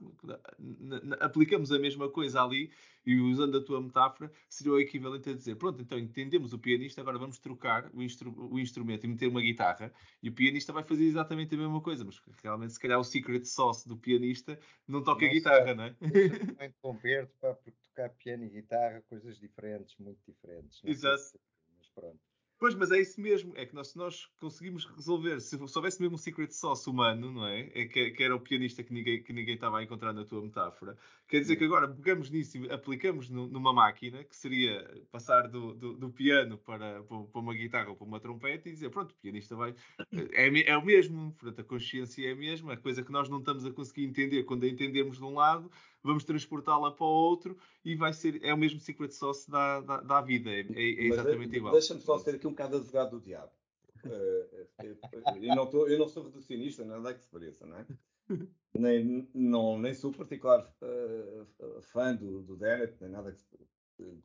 aplicamos a mesma coisa ali e usando a tua metáfora seria o equivalente a dizer pronto então entendemos o pianista agora vamos trocar o, instru o instrumento e meter uma guitarra e o pianista vai fazer exatamente a mesma coisa. Mas realmente se calhar o secret sauce do pianista não toca não a guitarra não é? Muito converto para tocar piano e guitarra coisas diferentes muito diferentes exato. se, mas pronto Pois, mas é isso mesmo. É que nós, se nós conseguimos resolver, se, se houvesse mesmo um secret sauce humano, não é? é que, que, era o pianista que ninguém, que ninguém estava a encontrar na tua metáfora. Quer dizer que agora pegamos nisso e aplicamos no, numa máquina, que seria passar do, do, do piano para, para, uma guitarra ou para uma trompete e dizer, pronto, o pianista vai... É, é o mesmo, portanto, a consciência é a mesma. A coisa que nós não estamos a conseguir entender quando a entendemos de um lado, vamos transportá-la para o outro e vai ser... É o mesmo secret sauce da, da, da vida. É, é exatamente igual. Deixa-me só ser aqui um bocado advogado do diabo. eu, não tô, eu não sou reducionista, nada que se pareça, não é? Nem, não, nem sou particular uh, fã do, do Dennett, nem nada que se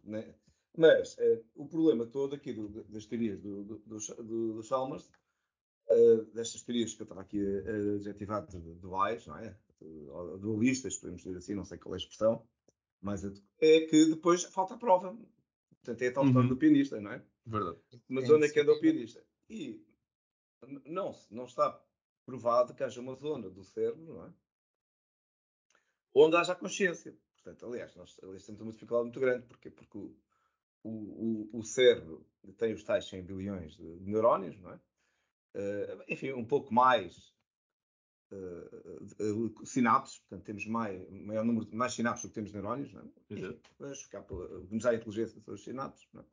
nem, Mas uh, o problema todo aqui do, das teorias do, do, do, do Chalmers, uh, destas teorias que eu estava aqui a adjetivar de duais, não é? Dualistas, podemos dizer assim, não sei qual é a expressão, mas é que depois falta a prova. Portanto, é a tal história uhum. do pianista, não é? Verdade. Mas onde é que é do pianista? E não, não está provado que haja uma zona do cérebro, não é? Onde haja consciência. Portanto, aliás, nós, aliás temos uma dificuldade muito grande. Porquê? Porque o, o, o, cérebro tem os tais 100 bilhões de neurónios, não é? Uh, enfim, um pouco mais uh, sinapses, portanto, temos mais, maior número, mais sinapses do que temos neurónios, não é? Vamos ficar pela, vamos à inteligência das sinapses, não é?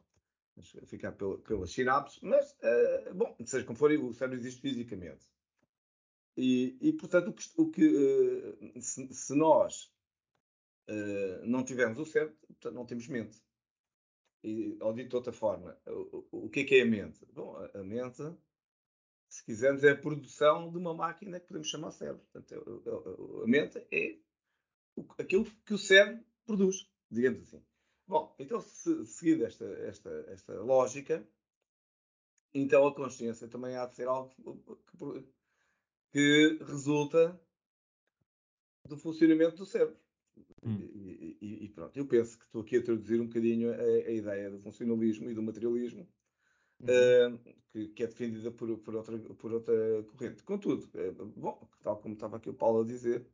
Vamos ficar pela, pelas sinapses, mas, uh, bom, seja como for, o cérebro existe fisicamente. E, e portanto, o que, o que uh, se, se, nós uh, não tivermos o cérebro, não temos mente. E, ou dito de outra forma, o, o que é que é a mente? Bom, a, a mente se quisermos, é a produção de uma máquina que podemos chamar cérebro. Portanto, a mente é aquilo que o cérebro produz, digamos assim. Bom, então, se, seguindo esta, esta, esta lógica, então a consciência também há de ser algo que, que resulta do funcionamento do cérebro. Hum. E, e, e, pronto, eu penso que estou aqui a traduzir um bocadinho a, a ideia do funcionalismo e do materialismo uhum. uh, que, que, é defendida por, por, outra, por outra corrente. Contudo, uh, bom, tal como estava aqui o Paulo a dizer,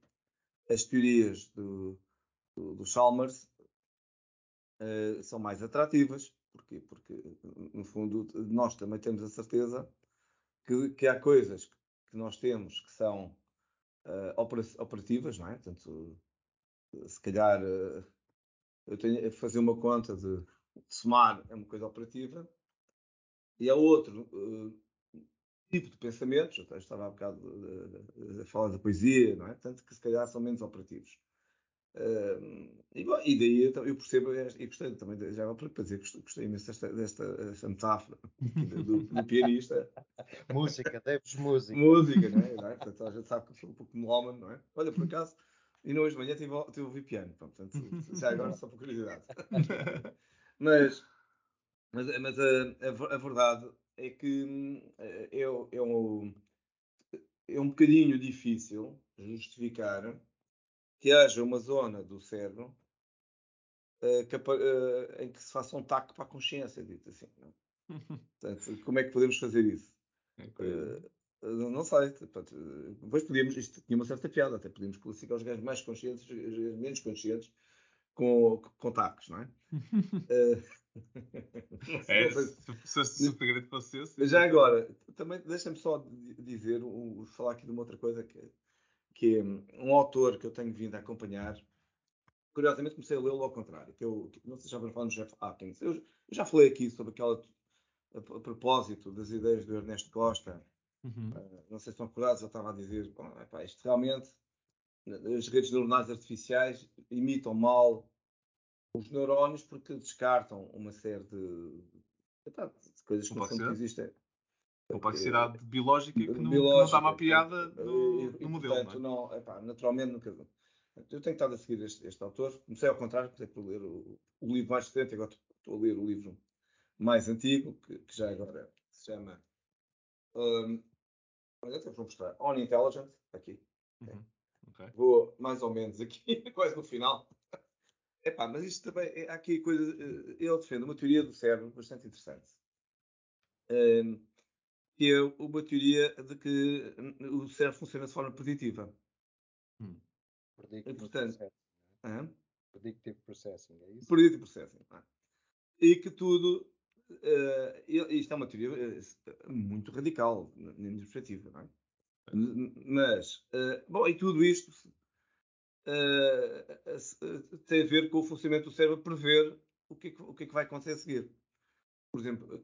as teorias do, do, do Chalmers uh, são mais atrativas. Porquê? Porque, no fundo, nós também temos a certeza que, que há coisas que nós temos que são operativas, não é? Portanto, se calhar eu tenho fazer uma conta de somar é uma coisa operativa e há outro uh, tipo de pensamentos, eu estava há bocado uh, a falar da poesia, não é? Tanto que se calhar são menos operativos. Uh, e, bom, e, daí eu, eu percebo, e gostei também, já para dizer que gostei imenso desta, desta, metáfora do, do, pianista. [laughs] música, deves música. Música, não é? Não é? Portanto, a gente sabe que sou um pouco melómano, não é? Olha, por acaso, e não hoje de manhã tive, tive a ouvir piano, portanto, já agora só por curiosidade. [laughs] Mas mas, mas a, a, a, verdade é que é, é, é, um, é um bocadinho difícil justificar que haja uma zona do cérebro uh, que, uh, em que se faça um taco para a consciência, dito assim. Não? [laughs] Portanto, como é que podemos fazer isso? Uh, não sei. Depois podíamos, isto tinha uma certa piada, até podíamos classificar os gajos mais conscientes, os gajos menos conscientes, com, com tacos, não é? [laughs] [laughs] é, se, se, o segredo fosse esse. Já agora, também deixa-me só dizer, um, falar aqui de uma outra coisa que, que é um autor que eu tenho vindo a acompanhar. Curiosamente comecei a lê-lo ao contrário. Que eu, que, não sei se já falar no Jeff Atkins. Eu, eu, já falei aqui sobre aquela a, a, propósito das ideias do Ernesto Costa. Uhum. Uh, não sei se estão acordados, eu estava a dizer, bom, epá, isto realmente as redes neuronais artificiais imitam mal os neurónios porque descartam uma série de, de coisas que fundo existem. Complexidade biológica que não, biológica, que não está mapeada no, e, no modelo. Portanto, não, é? Epá, naturalmente nunca. Eu tenho estado a seguir este, este autor. Comecei ao contrário, comecei por ler o, o livro mais recente, agora estou a ler o livro mais antigo, que, que já agora se chama. Um, olha, até vou mostrar. On Intelligent, aqui. Uhum. Okay. Vou mais ou menos aqui, [laughs] quase no final. Epá, mas isto também, é, há aqui coisa, eh, ele defende uma teoria do cérebro bastante interessante. Um, que é uma teoria de que o cérebro funciona de forma preditiva. Hum. Predictive, portanto, processing, Predictive processing, é isso? Predictive processing. Ah. E que tudo. Uh, isto é uma teoria uh, muito radical, na minha perspectiva, não é? Mas, uh, bom, e tudo isto uh, tem a ver com o funcionamento do cérebro prever o que, é que, o que, é que vai acontecer a seguir. Por exemplo,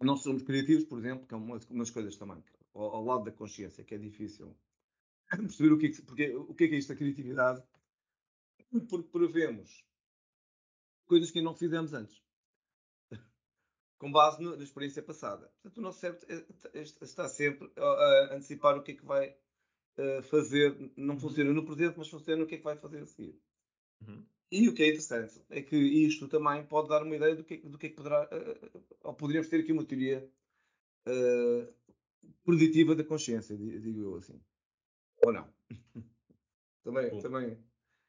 não somos criativos, por exemplo, que é uma, das coisas também, ao, ao, lado da consciência, que é difícil [laughs] perceber o que é que, porque, o que é, que é isto da criatividade, porque prevemos coisas que não fizemos antes. [laughs] com base na experiência passada. Portanto, o nosso cérebro está sempre a antecipar o que é que vai uh, fazer. Não uhum. funciona no presente, mas funciona no que é que vai fazer a seguir. Uhum. E o que é interessante é que isto também pode dar uma ideia do que, do que é que poderá. Uh, ou poderíamos ter aqui uma teoria uh, preditiva da consciência, digo eu assim. Ou não? [laughs] também, Bom. também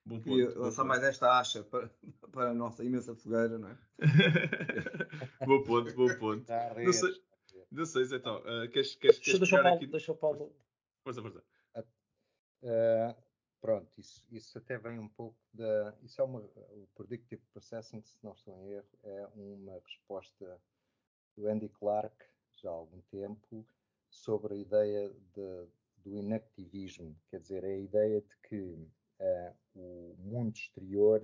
Bom Queria ponto, lançar mais esta acha para, [laughs] para a nossa imensa fogueira, não é? [laughs] bom ponto, bom ponto. Não sei, não sei então. Uh, queres, queres, queres deixa, o Paulo, aqui... deixa o Paulo. Força, força. Uh, pronto, isso, isso até vem um pouco da. Isso é uma. O Predictive Processing, se não estou em erro, é uma resposta do Andy Clark, já há algum tempo, sobre a ideia de, do inactivismo. Quer dizer, é a ideia de que uh, o mundo exterior,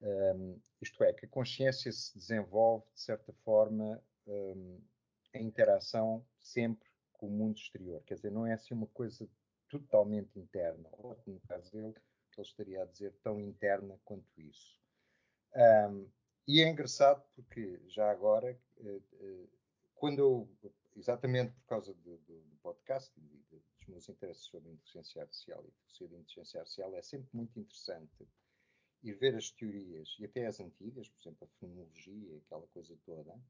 um, isto é, que a consciência se desenvolve, de certa forma, um, em interação sempre com o mundo exterior. Quer dizer, não é assim uma coisa totalmente interna, ou no caso dele, ele estaria a dizer tão interna quanto isso. Um, e é engraçado porque, já agora, uh, uh, quando eu, exatamente por causa do, do, do podcast e dos meus interesses sobre inteligência artificial e filosofia de inteligência artificial, é sempre muito interessante ir ver as teorias, e até as antigas, por exemplo, a fenomenologia, aquela coisa toda,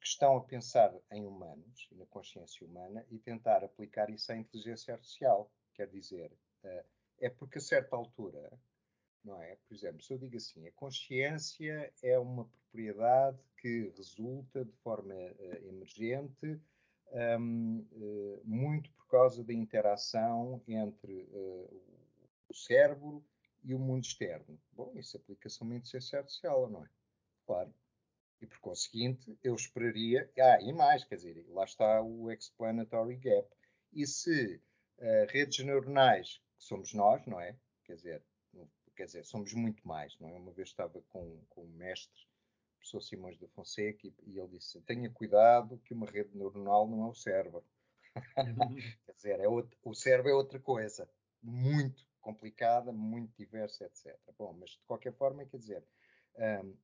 que estão a pensar em humanos e na consciência humana e tentar aplicar isso à inteligência artificial. Quer dizer, eh, é porque a certa altura, não é? Por exemplo, se eu digo assim, a consciência é uma propriedade que resulta de forma uh, emergente, um, uh, muito por causa da interação entre uh, o cérebro e o mundo externo. Bom, isso aplica-se a uma inteligência artificial, não é? Claro. E por conseguinte, eu esperaria. Ah, e mais, quer dizer, lá está o explanatory gap. E se redes neuronais, que somos nós, não é? Quer dizer, quer dizer, somos muito mais, não é? Uma vez estava com, com um mestre, o professor Simões da Fonseca, e, e ele disse: tenha cuidado que uma rede neuronal não é o cérebro. [laughs] quer dizer, é outro, o cérebro é outra coisa, muito complicada, muito diversa, etc. Bom, mas de qualquer forma, quer dizer, um,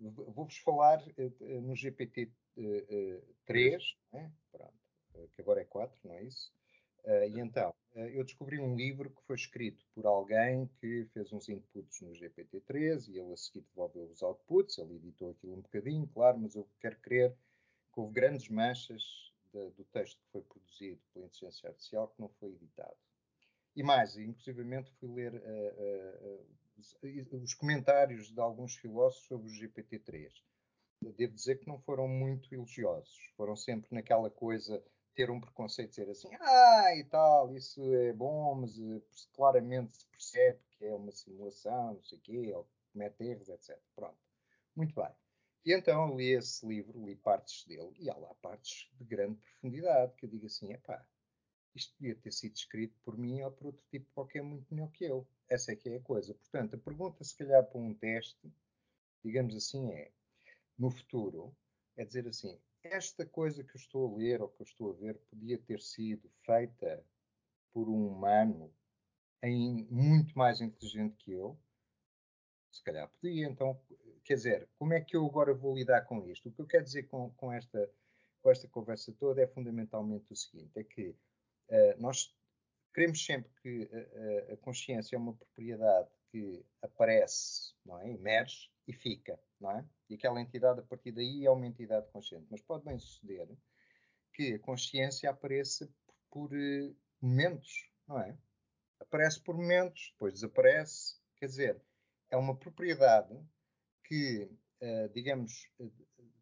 vou-vos falar uh, no GPT uh, uh, 3, né? Pronto, que agora é 4, não é isso? Uh, e então, uh, eu descobri um livro que foi escrito por alguém que fez uns inputs no GPT-3 e ele a seguir devolveu os outputs, ele editou aquilo um bocadinho, claro, mas eu quero crer que houve grandes manchas de, do texto que foi produzido pela inteligência artificial que não foi editado. E mais, inclusivamente fui ler uh, os, os comentários de alguns filósofos sobre o GPT-3. Devo dizer que não foram muito elogiosos, foram sempre naquela coisa ter um preconceito, dizer assim, ah, e tal, isso é bom, mas uh, claramente se percebe que é uma simulação, não sei o quê, ou comete erros, etc. Pronto. Muito bem. E então li esse livro, li partes dele, e há lá partes de grande profundidade, que eu digo assim, epá, isto podia ter sido escrito por mim ou por outro tipo qualquer muito melhor que eu. Essa é que é a coisa. Portanto, a pergunta, se calhar, para um teste, digamos assim, é, no futuro, é dizer assim, esta coisa que eu estou a ler ou que eu estou a ver podia ter sido feita por um humano em, muito mais inteligente que eu? Se calhar podia. Então, quer dizer, como é que eu agora vou lidar com isto? O que eu quero dizer com, com, esta, com esta conversa toda é fundamentalmente o seguinte: é que uh, nós queremos sempre que a, a, consciência é uma propriedade que aparece, não é? emerge e fica, não é? E aquela entidade, a partir daí, é uma entidade consciente. Mas pode bem suceder que a consciência apareça por, por uh, momentos, não é? Aparece por momentos, depois desaparece. Quer dizer, é uma propriedade que, digamos,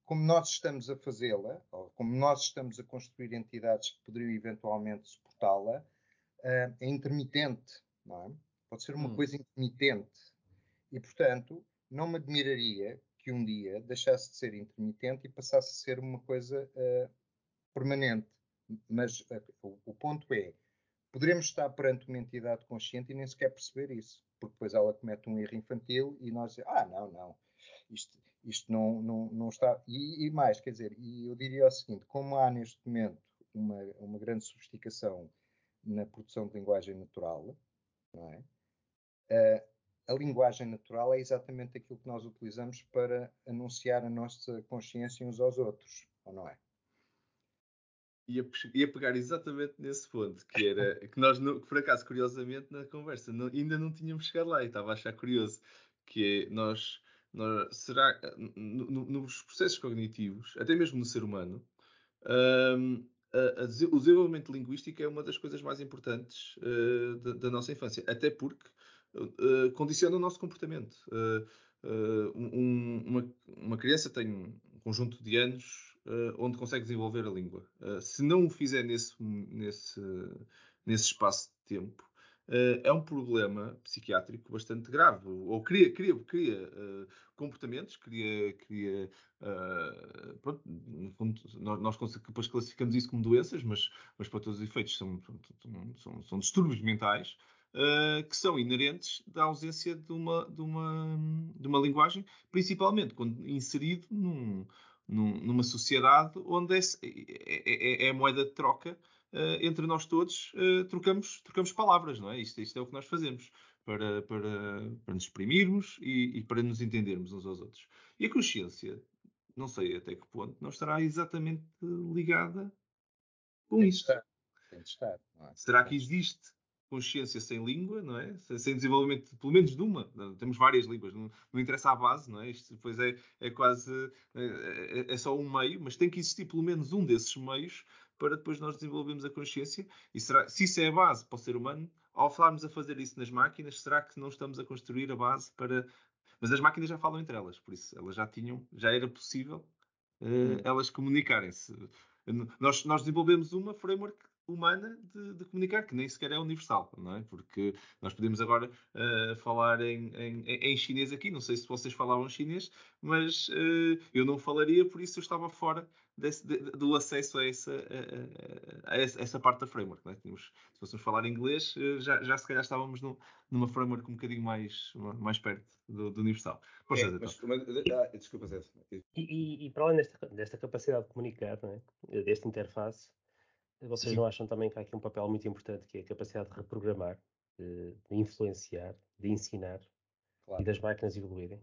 como nós estamos a fazê-la, ou como nós estamos a construir entidades que poderiam eventualmente suportá-la, é intermitente, não é? Pode ser uma hum. coisa intermitente. E, portanto, não me admiraria que um dia deixasse de ser intermitente e passasse a ser uma coisa uh, permanente. Mas uh, o, ponto é, poderemos estar perante uma entidade consciente e nem sequer perceber isso, porque depois ela comete um erro infantil e nós dizemos, ah, não, não, isto, isto não, não, não está... E, e, mais, quer dizer, e eu diria o seguinte, como há neste momento uma, uma grande sofisticação na produção de linguagem natural, não é? Uh, a linguagem natural é exatamente aquilo que nós utilizamos para anunciar a nossa consciência uns aos outros, ou não é? Ia, ia pegar exatamente nesse ponto, que era [laughs] que nós, que por acaso, curiosamente, na conversa, não, ainda não tínhamos chegado lá e estava a achar curioso, que é nós, nós será no, nos processos cognitivos, até mesmo no ser humano, um, a, a, o desenvolvimento linguístico é uma das coisas mais importantes uh, da, da, nossa infância, até porque uh, condiciona o nosso comportamento. Uh, um, uma, uma, criança tem um conjunto de anos onde consegue desenvolver a língua. se não o fizer nesse, nesse, nesse espaço de tempo, uh, é um problema psiquiátrico bastante grave. Ou cria, cria, cria uh, comportamentos, cria. cria uh, pronto, nós, nós depois classificamos isso como doenças, mas, mas para todos os efeitos são, são, são distúrbios mentais. Uh, que são inerentes da ausência de uma, de, uma, de uma linguagem, principalmente quando inserido num, num, numa sociedade onde é, é, é, é, moeda de troca entre nós todos uh, trocamos, trocamos palavras, não é? Isto, isto é o que nós fazemos para, para, para nos exprimirmos e, e, para nos entendermos uns aos outros. E a consciência, não sei até que ponto, não estará exatamente ligada com Tem isso. De Tem de estar. É? Será que existe consciência sem língua, não é? Sem desenvolvimento, pelo menos de uma. Temos várias línguas, não, não interessa a base, não é? Isto depois é, é quase. É, é, é, só um meio, mas tem que existir pelo menos um desses meios para depois nós desenvolvermos a consciência. E será, se isso é a base para o ser humano, ao falarmos a fazer isso nas máquinas, será que não estamos a construir a base para. Mas as máquinas já falam entre elas, por isso elas já tinham, já era possível uh, elas comunicarem-se. Nós, nós desenvolvemos uma framework humana de, de, comunicar, que nem sequer é universal, não é? Porque nós podemos agora uh, falar em, em, em, chinês aqui, não sei se vocês falavam chinês, mas uh, eu não falaria, por isso eu estava fora desse, de, do acesso a essa, a, a, a essa, parte da framework. Não é? Tínhamos, se fôssemos falar inglês, uh, já, já se calhar estávamos no, numa framework um bocadinho mais, mais perto do, do universal. Força, é, mas, mas, ah, desculpa, Zé. E, e, e, para além desta, desta capacidade de comunicar, não é? desta interface, vocês Sim. não acham também que há aqui um papel muito importante que é a capacidade de reprogramar, de, de influenciar, de ensinar claro. e das máquinas evoluírem?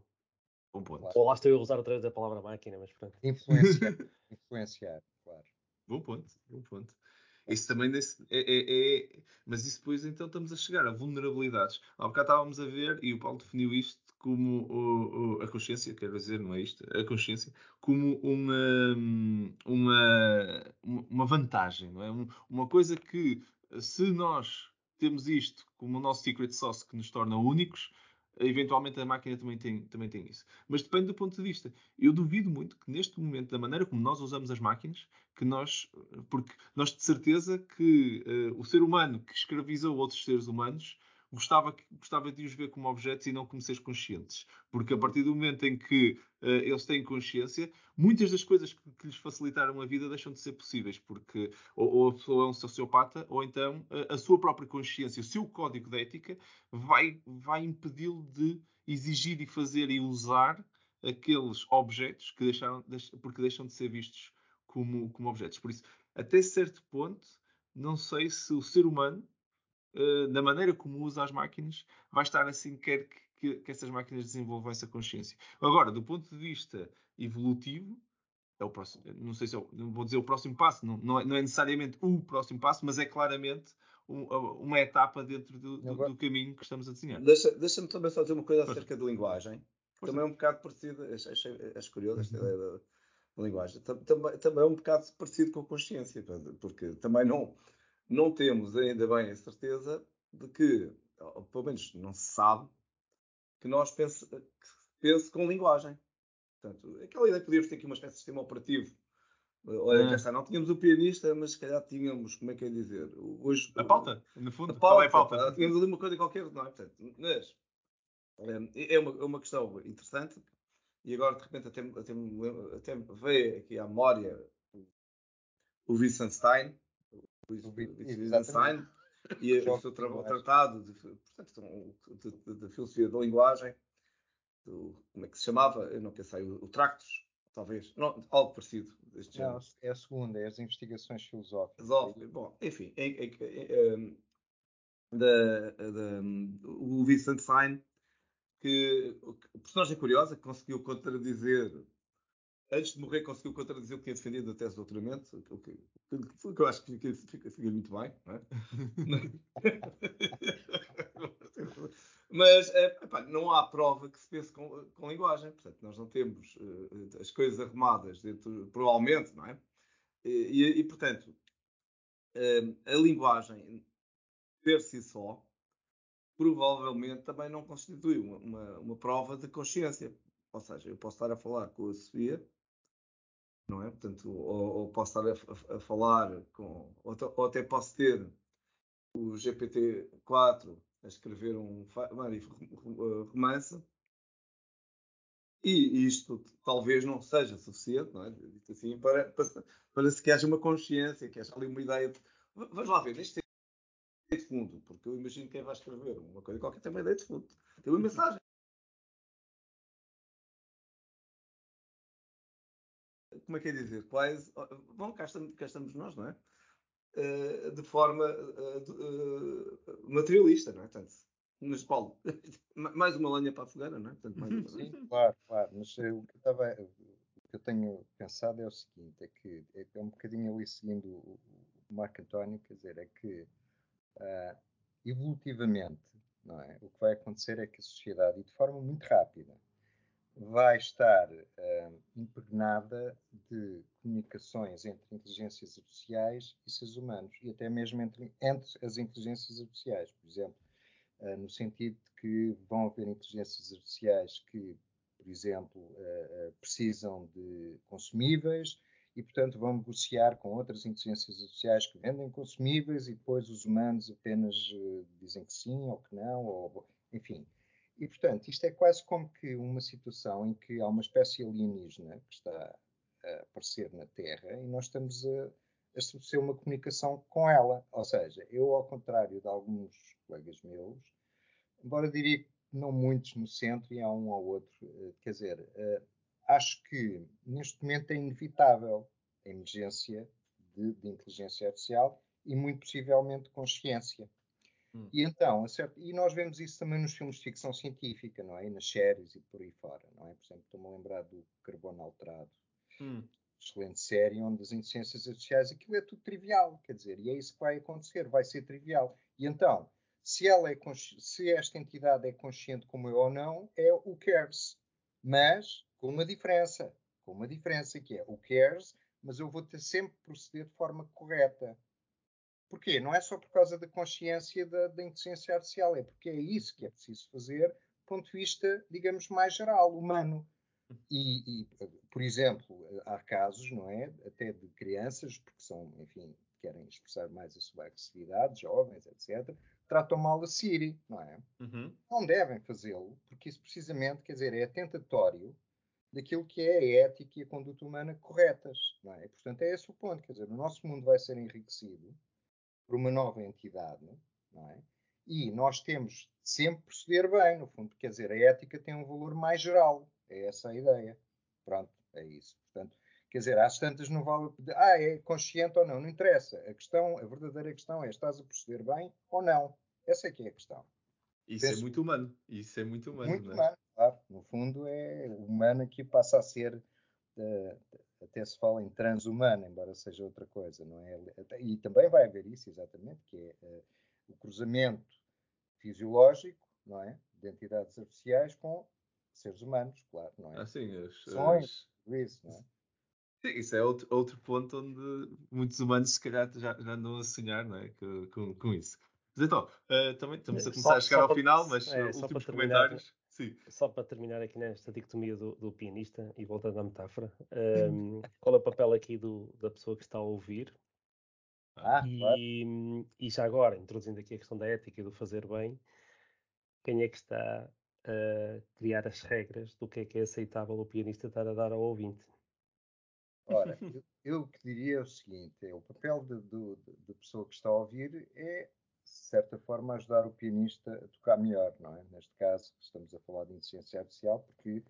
Um ponto. Ou lá estou eu a usar outra vez a palavra máquina, mas pronto. Influenciar, [laughs] influenciar, claro. Bom ponto, bom ponto. Isso também é, é, é, Mas isso depois então estamos a chegar a vulnerabilidades. Há bocado estávamos a ver, e o Paulo definiu isto como o, o, a consciência, quero dizer, não é isto, a consciência, como uma, uma, uma vantagem, não é? Uma coisa que, se nós temos isto como o nosso secret sauce que nos torna únicos, eventualmente a máquina também tem, também tem isso. Mas depende do ponto de vista. Eu duvido muito que neste momento, da maneira como nós usamos as máquinas, que nós, porque nós de certeza que uh, o ser humano que escravizou outros seres humanos gostava, gostava de os ver como objetos e não como seres conscientes. Porque a partir do momento em que uh, eles têm consciência, muitas das coisas que, que, lhes facilitaram a vida deixam de ser possíveis, porque ou, ou a pessoa é um sociopata, ou então uh, a sua própria consciência, o seu código de ética, vai, vai impedi-lo de exigir e fazer e usar aqueles objetos que deixaram, porque deixam de ser vistos como, como objetos. Por isso, até certo ponto, não sei se o ser humano uh, da maneira como usa as máquinas, vai estar assim, quer que, que, que essas máquinas desenvolvam essa consciência. Agora, do ponto de vista evolutivo, é o próximo, não sei se é, não vou dizer o próximo passo, não, não, é, não é necessariamente o próximo passo, mas é claramente um, uma etapa dentro do, do, do, caminho que estamos a desenhar. Deixa-me deixa também só dizer uma coisa acerca da linguagem, que também é um bocado parecido, achei, acho curioso esta ideia da, da linguagem, também, também é um bocado parecido com a consciência, porque também não, não temos ainda bem a certeza de que, ou pelo menos não se sabe, que nós pense, que pense com linguagem. Portanto, aquela ideia que podíamos ter aqui uma espécie de sistema operativo. Olha, cá está, não tínhamos o pianista, mas se calhar tínhamos, como é que é dizer? Hoje, a pauta, no fundo. A pauta, é a pauta? Tínhamos ali uma coisa qualquer, não é? Portanto, mas, é, é uma, é uma questão interessante e agora de repente até, até, até veio aqui à memória o Wittgenstein, Wittgenstein e o seu tra tratado de, portanto, de, de, de, filosofia da linguagem, do, como é que se chamava? Eu não sei, o, o Tractus, talvez, não, algo parecido deste não, É a segunda, é as investigações filosóficas. Bom, enfim, em, em, em, da, da, o Wittgenstein que o personagem curiosa que conseguiu contradizer antes de morrer conseguiu contradizer o que tinha defendido da tese de doutoramento, o que, o que eu acho que fica, fica, muito bem, não é? [laughs] Mas é, epá, não há prova que se pense com, com linguagem, portanto, nós não temos uh, as coisas arrumadas dentro, provavelmente, não é? E, e, portanto, uh, a linguagem per si só provavelmente também não constitui uma, uma, uma, prova de consciência. Ou seja, eu posso estar a falar com a Sofia não é? Portanto, ou, ou posso estar a, a, falar com, ou, ou, até posso ter o GPT-4 a escrever um romance e isto talvez não seja suficiente, não é? Dito assim, para, para, para se que haja uma consciência, que haja ali uma ideia. De... Vamos lá ver, isto é de fundo, porque eu imagino que quem vai escrever uma coisa qualquer tem uma ideia de fundo, tem uma mensagem. Como é que é dizer? Quase. Bom, cá estamos, cá estamos nós, não é? Uh, de forma uh, uh, materialista, não é? Portanto, [laughs] mas Paulo, mais uma lenha para a fogueira, não é? Portanto, mais uma... Sim, claro, claro. Mas o que, eu estava, o que eu tenho pensado é o seguinte: é que é, é um bocadinho ali seguindo o, o Marco António, quer dizer, é que evolutivamente, não é? O que vai acontecer é que a sociedade, e de forma muito rápida, vai estar uh, impregnada de comunicações entre inteligências artificiais e seres humanos, e até mesmo entre, entre as inteligências artificiais. Por exemplo, uh, no sentido de que vão haver inteligências artificiais que, por exemplo, uh, precisam de consumíveis e, portanto, vão negociar com outras inteligências artificiais que vendem consumíveis e depois os humanos apenas dizem que sim ou que não, ou, enfim. E, portanto, isto é quase como que uma situação em que há uma espécie alienígena que está a aparecer na Terra e nós estamos a, a estabelecer uma comunicação com ela. Ou seja, eu, ao contrário de alguns colegas meus, embora diria que não muitos no centro e há um ou outro, eh, quer dizer, eh, acho que neste momento é inevitável a emergência de, de inteligência artificial e muito possivelmente consciência. Hum. E então, certo, e nós vemos isso também nos filmes de ficção científica, não é? E nas séries e por aí fora, não é? Por exemplo, estou-me a lembrar do Carbono Alterado. Hum. Excelente série onde as inteligências artificiais, aquilo é tudo trivial, quer dizer, e é isso que vai acontecer, vai ser trivial. E então, se ela é se esta entidade é consciente como eu ou não, é o cares. Mas com uma diferença, com uma diferença que é o cares, mas eu vou ter sempre proceder de forma correta. Porquê? Não é só por causa da consciência da, da inteligência artificial, é porque é isso que é preciso fazer do ponto de vista, digamos, mais geral, humano. E, e, por exemplo, há casos, não é? Até de crianças, porque são, enfim, querem expressar mais a sua agressividade, jovens, etc., tratam mal a Siri, não é? Uhum. Não devem fazê-lo, porque isso precisamente, quer dizer, é tentatório daquilo que é a ética e a conduta humana corretas, não é? E, portanto, é esse o ponto, quer dizer, o nosso mundo vai ser enriquecido por uma nova entidade, não é? E nós temos sempre proceder bem, no fundo, quer dizer, a ética tem um valor mais geral, é essa a ideia. Pronto, é isso. Portanto, quer dizer, às tantas não vale. Ah, é consciente ou não, não interessa. A questão, a verdadeira questão é: estás a proceder bem ou não? Essa é que é a questão. Isso é Penso, é muito humano. Isso é muito humano. Muito é? humano, claro. No fundo, é o humano que passa a ser uh, até se fala em transhumano, embora seja outra coisa, não é? E também vai haver isso, exatamente, que é uh, o cruzamento fisiológico, não é? De entidades artificiais com seres humanos, claro, não é? Ah, sim, as, Sonhos, as... isso, não é? Sim, isso é outro, outro ponto onde muitos humanos se calhar já, já andam a sonhar, não é? Com, com, isso. Mas então, uh, também estamos a começar só, a chegar ao para, final, mas é, últimos comentários. Sim. Só para terminar aqui nesta dicotomia do, do pianista e voltando à metáfora, um, qual é o papel aqui do, da pessoa que está a ouvir? Ah, e, claro. e já agora, introduzindo aqui a questão da ética e do fazer bem, quem é que está a criar as regras do que é que é aceitável o pianista estar a dar ao ouvinte? Ora, eu, eu diria é o seguinte: é, o papel da pessoa que está a ouvir é certa forma, ajudar o pianista a tocar melhor, não é? Neste caso, estamos a falar de inteligência artificial, porque,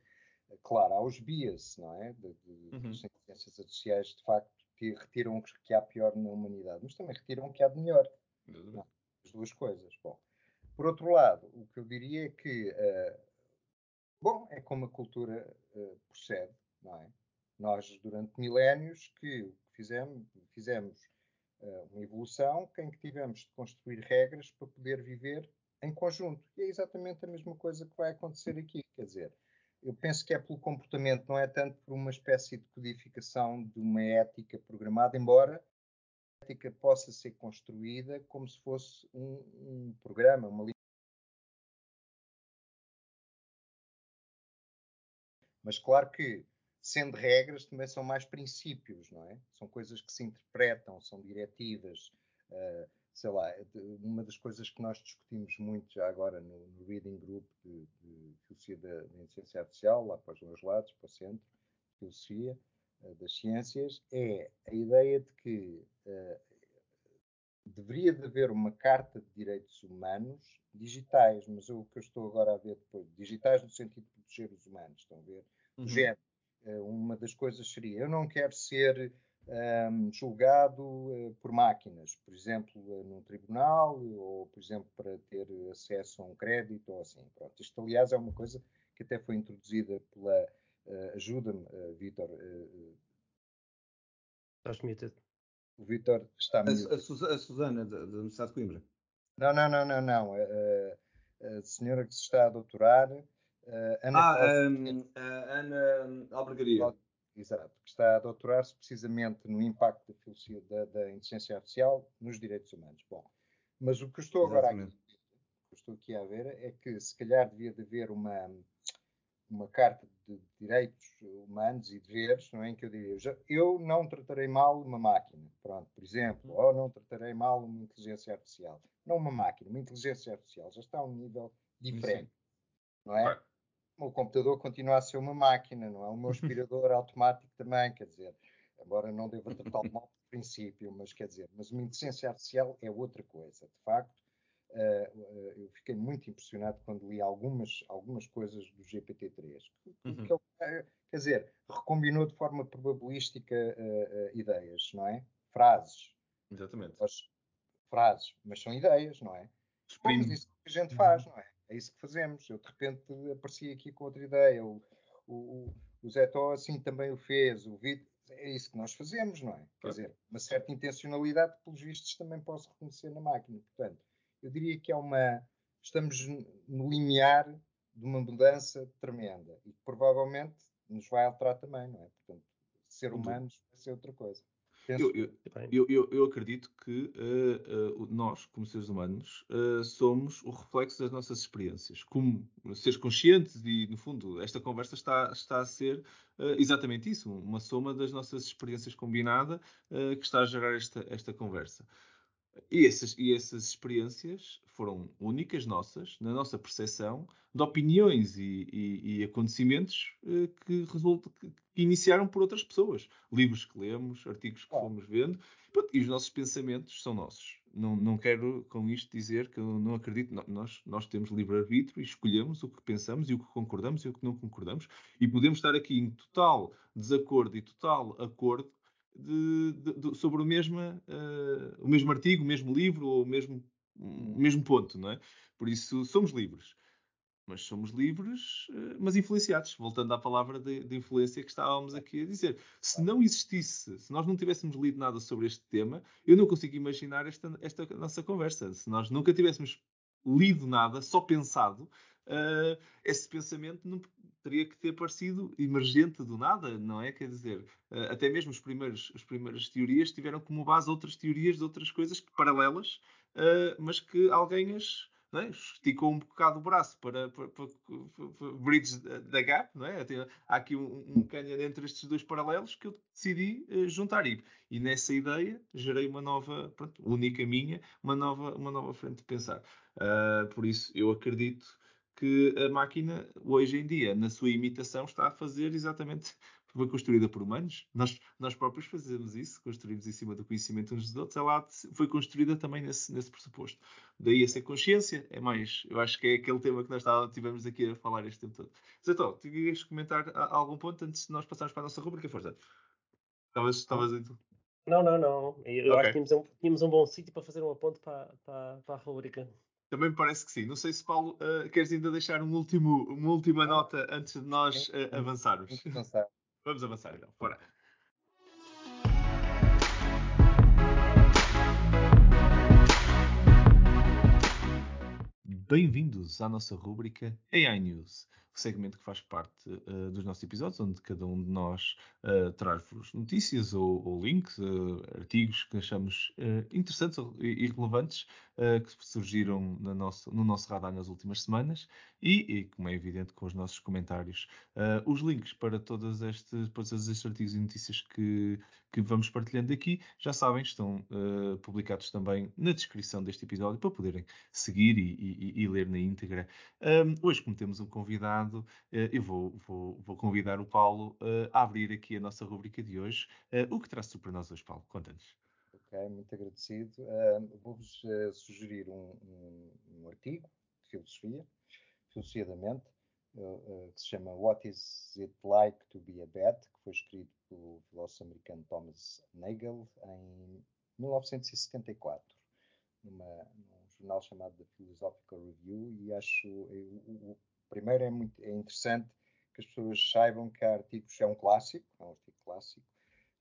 claro, há os bias, não é? De, de, uhum. inteligências artificiais, de facto, que retiram o que há pior na humanidade, mas também retiram o que há de melhor. Uhum. As duas coisas. Bom, por outro lado, o que eu diria é que uh, bom, é como a cultura uh, procede, não é? Nós, durante milénios, que o que fizemos, fizemos uma evolução em que tivemos de construir regras para poder viver em conjunto. E é exatamente a mesma coisa que vai acontecer aqui. Quer dizer, eu penso que é pelo comportamento, não é tanto por uma espécie de codificação de uma ética programada, embora a ética possa ser construída como se fosse um, um programa, uma Mas claro que, sendo regras, também são mais princípios, não é? São coisas que se interpretam, são diretivas. Uh, sei lá, uma das coisas que nós discutimos muito já agora no, no Reading Group de, de Filosofia da, da Inteligência Artificial, lá para os meus lados, para o Centro de Filosofia uh, das Ciências, é a ideia de que uh, deveria de haver uma carta de direitos humanos digitais, mas o que eu estou agora a ver depois, digitais no sentido de proteger os humanos, estão a ver? Uhum. género. Uh, uma das coisas seria, eu não quero ser um, julgado uh, por máquinas, por exemplo, uh, num tribunal, ou, por exemplo, para ter acesso a um crédito, ou assim. Pronto. Isto, aliás, é uma coisa que até foi introduzida pela. Ajuda-me, Vitor. Estás muted. O Vitor está muted. A, a, a Susana, da Universidade de Coimbra. Não, não, não, não, não. A, a senhora que se está a doutorar. Ana ah, um, Ana Albergaria. Exato, que está a doutorar-se precisamente no impacto da, filosofia, da, da, inteligência artificial nos direitos humanos. Bom, mas o que estou agora aqui, que estou aqui a ver é que se calhar devia de haver uma, uma carta de direitos humanos e deveres, não é? Em que eu diria, eu, eu não tratarei mal uma máquina, pronto, por exemplo, ou não tratarei mal uma inteligência artificial. Não uma máquina, uma inteligência artificial já está a um nível diferente, Sim. não é? O computador continua a ser uma máquina, não é? O meu [laughs] aspirador automático também, quer dizer, embora não deva tratá-lo mal por princípio, mas quer dizer, mas uma inteligência artificial é outra coisa. De facto, uh, uh, eu fiquei muito impressionado quando li algumas, algumas coisas do GPT-3. Uhum. Que, quer dizer, recombinou de forma probabilística uh, ideias, não é? Frases. Exatamente. Mas, frases, mas são ideias, não é? Mas isso que a gente faz, uhum. não é? É isso que fazemos. Eu de repente apareci aqui com outra ideia. O, o, o Zé Tó assim também o fez. O Vitor. É isso que nós fazemos, não é? Quer dizer, uma certa intencionalidade, pelos vistos, também posso reconhecer na máquina. Portanto, eu diria que é uma. Estamos no limiar de uma mudança tremenda e que provavelmente nos vai alterar também, não é? Portanto, ser humanos vai ser outra coisa. Eu, eu, eu, eu, acredito que uh, uh, nós, como seres humanos, uh, somos o reflexo das nossas experiências. Como seres conscientes e, no fundo, esta conversa está, está a ser exatamente isso, uma soma das nossas experiências combinada que está a gerar esta, esta conversa. E essas, e essas experiências foram únicas nossas, na nossa percepção, de opiniões e, e, e acontecimentos eh, que, resultam, que, que, iniciaram por outras pessoas. Livros que lemos, artigos que fomos vendo, e os nossos pensamentos são nossos. Não, não quero com isto dizer que eu não acredito. Nós, nós temos livre-arbítrio e escolhemos o que pensamos e o que concordamos e o que não concordamos. E podemos estar aqui em total desacordo e total acordo de, de, de, sobre o mesmo, uh, o mesmo artigo, o mesmo livro ou o mesmo, o mesmo ponto, não é? Por isso somos livres. Mas somos livres, uh, mas influenciados. Voltando à palavra de, de, influência que estávamos aqui a dizer. Se não existisse, se nós não tivéssemos lido nada sobre este tema, eu não consigo imaginar esta, esta nossa conversa. Se nós nunca tivéssemos lido nada, só pensado, uh, esse pensamento não teria que ter parecido emergente do nada, não é? Quer dizer, uh, até mesmo os primeiros, as primeiras teorias tiveram como base outras teorias de outras coisas paralelas, uh, mas que alguém as é? esticou um bocado o braço para, para, para, para bridge da gap, não é? há aqui um, um canyon entre estes dois paralelos que eu decidi uh, juntar e, e nessa ideia gerei uma nova, pronto, única minha, uma nova, uma nova frente de pensar. Uh, por isso, eu acredito que a máquina, hoje em dia, na sua imitação, está a fazer exatamente. [laughs] Foi construída por humanos, nós, nós próprios fazemos isso, construímos em cima do conhecimento uns dos outros, ela foi construída também nesse, nesse pressuposto. Daí a ser consciência, é mais, eu acho que é aquele tema que nós estivemos aqui a falar este tempo todo. Zé Tó, tu querias comentar algum ponto antes de nós passarmos para a nossa rubrica? Força. Estavas, estavas então. Não, não, não. Eu okay. acho que tínhamos um, tínhamos um bom sítio para fazer um aponto para, para, para a rubrica. Também me parece que sim. Não sei se, Paulo, uh, queres ainda deixar um último, uma última nota antes de nós uh, avançarmos. [laughs] Vamos avançar então. Bora. Bem-vindos à nossa rúbrica AI News segmento que faz parte uh, dos nossos episódios, onde cada um de nós uh, traz-vos notícias ou, ou links, uh, artigos que achamos interessantes e, relevantes que surgiram no nosso, no nosso radar nas últimas semanas e, e, como é evidente, com os nossos comentários. os links para, estes, para todos estes artigos e notícias que, que vamos partilhando aqui, já sabem, estão publicados também na descrição deste episódio para poderem seguir e, e, e ler na íntegra. Um, hoje, como temos um convidado, eh, eu vou, vou, vou convidar o Paulo eh, a abrir aqui a nossa rubrica de hoje. Eh, o que traz-te para nós hoje, Paulo? Conta-nos. Ok, muito agradecido. Uh, Vou-vos uh, sugerir um, um, um, artigo de filosofia, filosofia da mente, uh, que se chama What is it like to be a bat, que foi escrito pelo filósofo americano Thomas Nagel em 1974, numa, num jornal chamado The Philosophical Review, e acho o, Primeiro é, muito, é interessante que as pessoas saibam que há artigos, é um clássico, é um artigo clássico,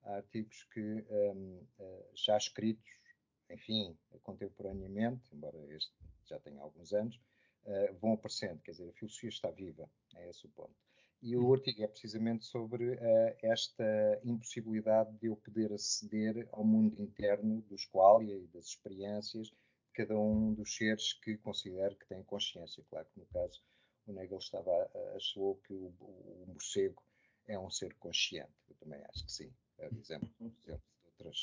há artigos que um, uh, já escritos, enfim, contemporaneamente, embora este já tenha alguns anos, uh, vão aparecendo, quer dizer, a filosofia está viva, é esse o ponto. E o uhum. artigo é precisamente sobre uh, esta impossibilidade de eu poder aceder ao mundo interno dos qualia e das experiências de cada um dos seres que considero que têm consciência. Claro que no caso o Nagel estava, achou que o, o, morcego é um ser consciente. Eu também acho que sim. É exemplo, exemplo de, outras,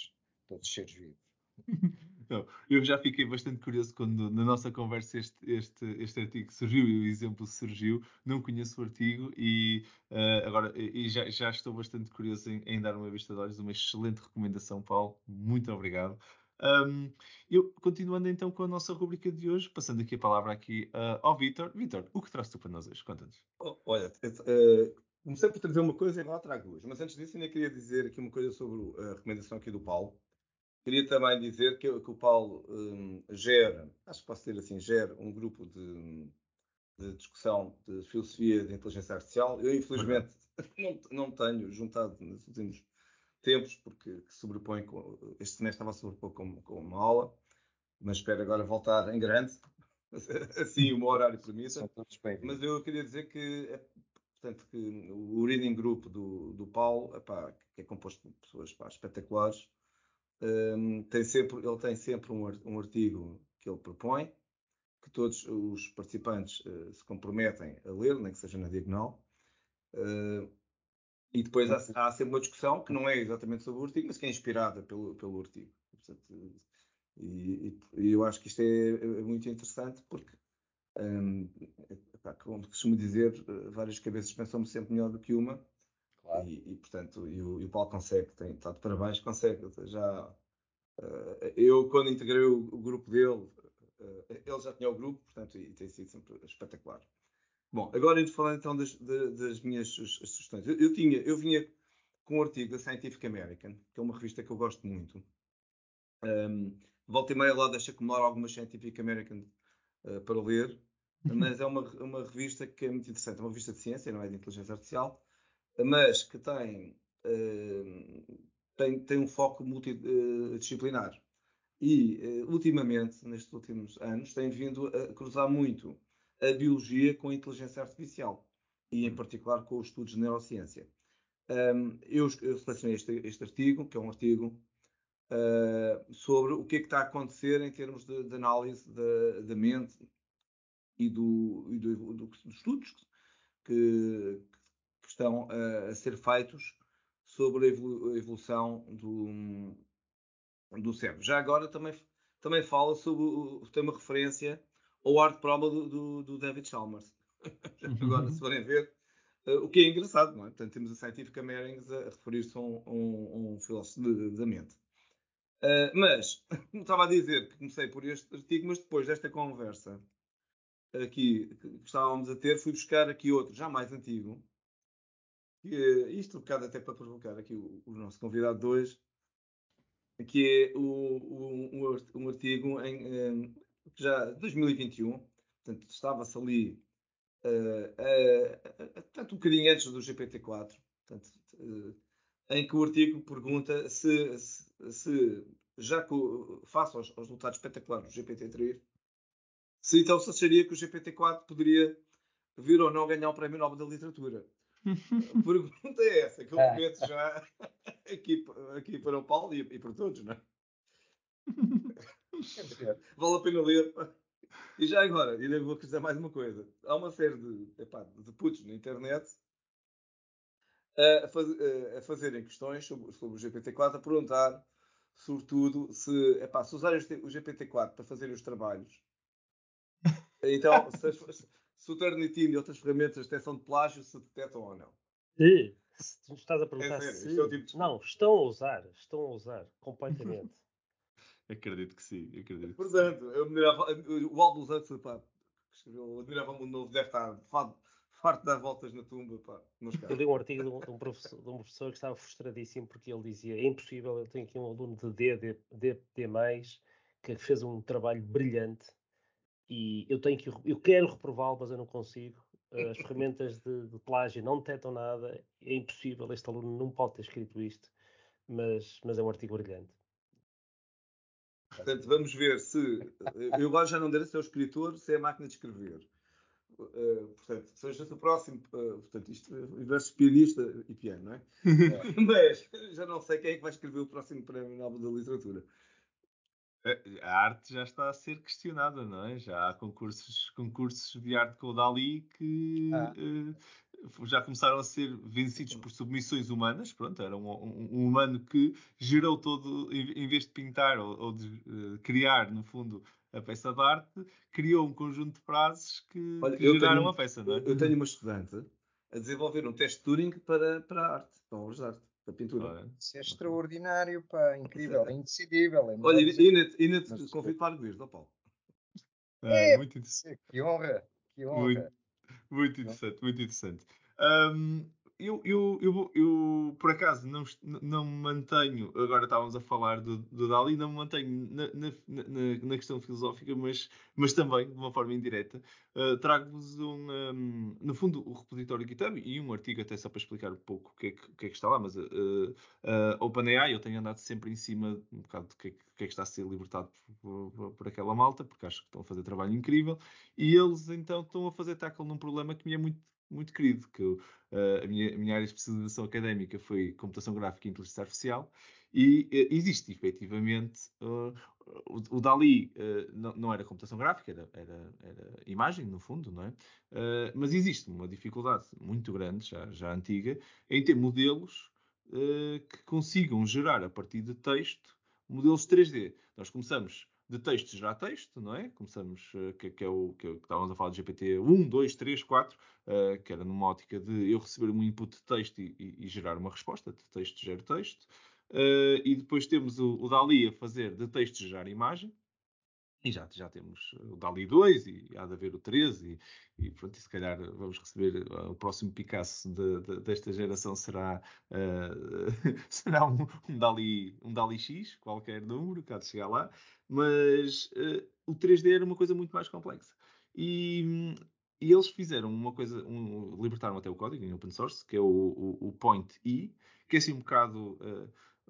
de outros seres vivos. [laughs] Não, eu já fiquei bastante curioso quando na nossa conversa este, este, este artigo surgiu e o exemplo surgiu. Não conheço o artigo e uh, agora e já, já estou bastante curioso em, em, dar uma vista de olhos. Uma excelente recomendação, Paulo. Muito obrigado. Um, eu, continuando então com a nossa rubrica de hoje, passando aqui a palavra aqui uh, ao Vitor. Vitor, o que traz tu para nós hoje? Conta-nos. Oh, olha, uh, comecei por trazer uma coisa e agora trago duas. Mas antes disso, ainda queria dizer aqui uma coisa sobre a recomendação aqui do Paulo. Queria também dizer que, que o Paulo um, gera, acho que posso dizer assim, gera um grupo de, de discussão de filosofia de inteligência artificial. Eu, infelizmente, [laughs] não, não tenho juntado nos últimos tempos, porque se sobrepõe com, este semestre estava a sobrepor com, com uma aula, mas espero agora voltar em grande, [laughs] assim o meu horário permita. Mas eu queria dizer que, é, portanto, que o reading group do, do Paulo, epá, que é composto por pessoas epá, espetaculares, um, tem sempre, ele tem sempre um, um artigo que ele propõe, que todos os participantes uh, se comprometem a ler, nem que seja na diagonal. Uh, e depois há, há, sempre uma discussão que não é exatamente sobre o artigo, mas que é inspirada pelo, pelo artigo. Portanto, e, e, eu acho que isto é, é muito interessante porque, um, como costumo dizer, várias cabeças pensam sempre melhor do que uma. Claro. E, e, portanto, e o, e o Paulo consegue, tem, está de parabéns, consegue. Já, uh, eu, quando integrei o, o grupo dele, uh, ele já tinha o grupo, portanto, e tem sido sempre espetacular. Bom, agora indo falar então das, das minhas sugestões. Eu, eu, tinha, eu vinha com um artigo da Scientific American, que é uma revista que eu gosto muito. Um, volta e meia lá deixa acumular algumas Scientific American uh, para ler, mas é uma, uma revista que é muito interessante. É uma revista de ciência, não é de inteligência artificial, mas que tem, uh, tem, tem um foco multidisciplinar. E, uh, ultimamente, nestes últimos anos, tem vindo a cruzar muito a biologia com a inteligência artificial e, em particular, com os estudos de neurociência. Um, eu, eu selecionei este, este, artigo, que é um artigo uh, sobre o que é que está a acontecer em termos de, de análise da, da, mente e, do, e do, do, dos estudos que, que estão a, a, ser feitos sobre a evolução do, do cérebro. Já agora também, também fala sobre, tem uma referência ou Art Proba do, do, do, David Chalmers. [laughs] Agora, se forem ver, uh, o que é engraçado, não é? Portanto, temos a Scientific Americans a, referir-se a um, um, um filósofo da mente. Uh, mas, [laughs] como estava a dizer, que comecei por este artigo, mas depois desta conversa aqui que estávamos a ter, fui buscar aqui outro, já mais antigo, que, isto um bocado até para provocar aqui o, o nosso convidado de hoje, que é o, o, um artigo em, já 2021, portanto, estava-se ali uh, uh, tanto um bocadinho antes do GPT-4, portanto, em que o artigo pergunta se, se, se já que, face aos, aos, resultados espetaculares do GPT-3, se então se acharia que o GPT-4 poderia vir ou não ganhar o Prémio Nobel da Literatura. [laughs] A pergunta é essa, que eu começo já [laughs] aqui, aqui para o Paulo e, e para todos, não é? [laughs] [laughs] vale a pena ler. E já agora, ainda vou dizer mais uma coisa. Há uma série de, epá, de putos na internet a, faz, a fazerem questões sobre, sobre, o GPT-4, a perguntar, sobretudo, se, epá, se usarem o GPT-4 para fazer os trabalhos, [laughs] então, se, as, se o Turnitin e outras ferramentas de detecção de plágio se detectam ou não. Se, se estás a perguntar é se... É tipo não, estão a usar, estão a usar, completamente. Acredito que sim, acredito Portanto, que sim. eu admirava, o Aldo Santos, pá, escreveu, admirava o novo, deve estar farto de dar voltas na tumba, pá, Eu li um artigo de um, de um, professor, de um professor que estava frustradíssimo porque ele dizia, é impossível, eu tenho aqui um aluno de D, D, D, D+, que fez um trabalho brilhante e eu tenho que eu quero reprová-lo, mas eu não consigo. As ferramentas de, de, plágio não detectam nada, é impossível, este aluno não pode ter escrito isto, mas, mas é um artigo brilhante. Portanto, vamos ver se. Eu agora já não direi se é o escritor, se é a máquina de escrever. Uh, portanto, seja o próximo. Uh, portanto, isto versus pianista e piano, não é? [laughs] Mas já não sei quem é que vai escrever o próximo Prémio Nobel da Literatura. A arte já está a ser questionada, não é? Já há concursos, concursos de arte com o Dali que ah. Já começaram a ser vencidos por submissões humanas. Pronto, era um, um, um humano que gerou todo, em vez de pintar ou, ou de uh, criar, no fundo, a peça de arte, criou um conjunto de frases que, Olha, que geraram tenho, a peça, não é? Eu tenho uma estudante a desenvolver um teste Turing para, para a arte, para obras de arte da pintura. Isso é extraordinário, pá, incrível, é indecidível. É Olha, ainda te convido para arguir, ó Paulo. É, muito interessante. Que honra, que honra. Muito, muito interessante, muito interessante. Um, eu, eu, eu, eu, por acaso, não, não me mantenho, agora estávamos a falar do, do Dali, não me mantenho na, na, na, na, questão filosófica, mas, mas também, de uma forma indireta, uh, trago-vos um, um, no fundo, o repositório GitHub e um artigo até só para explicar um pouco o que é que, que, é que está lá, mas uh, uh, OpenAI, eu tenho andado sempre em cima um bocado do que é, que, é que está a ser libertado por, por, por, aquela malta, porque acho que estão a fazer trabalho incrível, e eles então estão a fazer tackle num problema que me é muito muito querido, que eu, uh, a, minha, a, minha, área de especialização académica foi computação gráfica e inteligência artificial, e uh, existe efetivamente uh, o, o, Dali não, não, era computação gráfica, era, era, era, imagem, no fundo, não é? mas existe uma dificuldade muito grande, já, já antiga, em ter modelos que consigam gerar a partir de texto modelos 3D. Nós começamos de texto gerar texto, não é? Começamos, uh, que, que, é o que, é que, estávamos a falar de GPT 1, 2, 3, 4, uh, que era numa ótica de eu receber um input de texto e, e, e gerar uma resposta, de texto gera texto. Uh, e depois temos o, o Dali a fazer de texto gerar imagem. E já, já temos o DALI 2 e há de haver o 3 e, e pronto, e se calhar vamos receber uh, o próximo Picasso de, de, desta geração será, uh, [laughs] será um, um, DALI, um DALI X, qualquer número, cá de chegar lá, mas uh, o 3D era uma coisa muito mais complexa. E, e eles fizeram uma coisa, um, libertaram até o código em open source, que é o, o, o Point E, que é assim um bocado